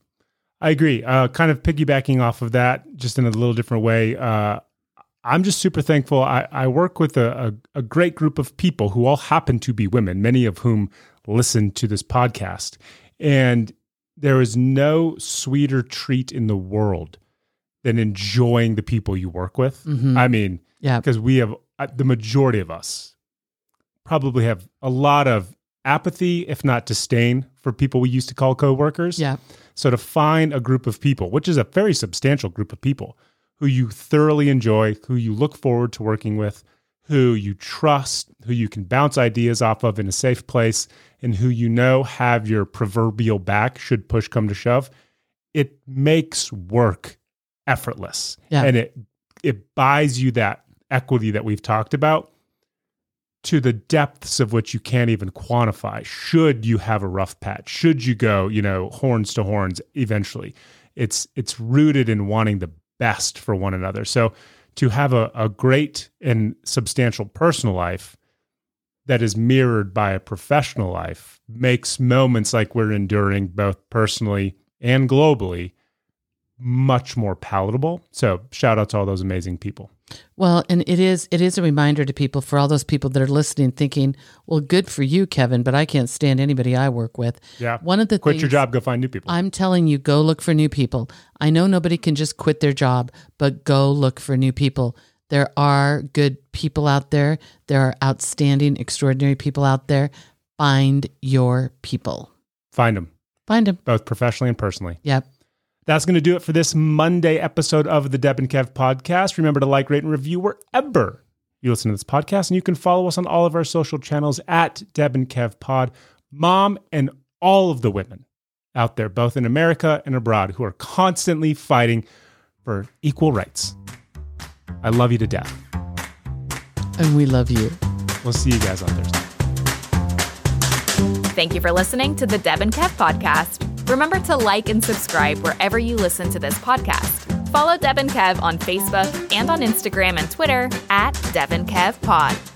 I agree. Uh, kind of piggybacking off of that, just in a little different way. Uh, I'm just super thankful. I, I work with a, a, a great group of people who all happen to be women, many of whom listen to this podcast. And there is no sweeter treat in the world than enjoying the people you work with. Mhm. I mean, Yeah. because we have uh, the majority of us probably have a lot of apathy, if not disdain, for people we used to call coworkers. Yeah. So to find a group of people, which is a very substantial group of people, who you thoroughly enjoy, who you look forward to working with, who you trust, who you can bounce ideas off of in a safe place, and who you know have your proverbial back should push come to shove, it makes work effortless. Yeah. And it it buys you that equity that we've talked about to the depths of which you can't even quantify should you have a rough patch should you go you know horns to horns eventually it's it's rooted in wanting the best for one another so to have a, a great and substantial personal life that is mirrored by a professional life makes moments like we're enduring both personally and globally much more palatable. So shout out to all those amazing people Well, and it is it is a reminder to people for all those people that are listening, thinking, "Well, good for you, Kevin, but I can't stand anybody I work with." yeah One of the quit your job go find new people I'm telling you, go look for new people. I know nobody can just quit their job, but go look for new people. There are good people out there. There are outstanding, extraordinary people out there. Find your people. find them Find them. both professionally and personally Yep. That's going to do it for this Monday episode of the Deb and Kev podcast. Remember to like, rate, and review wherever you listen to this podcast. And you can follow us on all of our social channels at Deb and Kev Pod. Mom and all of the women out there, both in America and abroad, who are constantly fighting for equal rights. I love you to death. And we love you. We'll see you guys on Thursday. Thank you for listening to the Deb and Kev podcast. Remember to like and subscribe wherever you listen to this podcast. Follow Deb and Kev on Facebook and on Instagram and Twitter at Deb and Kev Pod.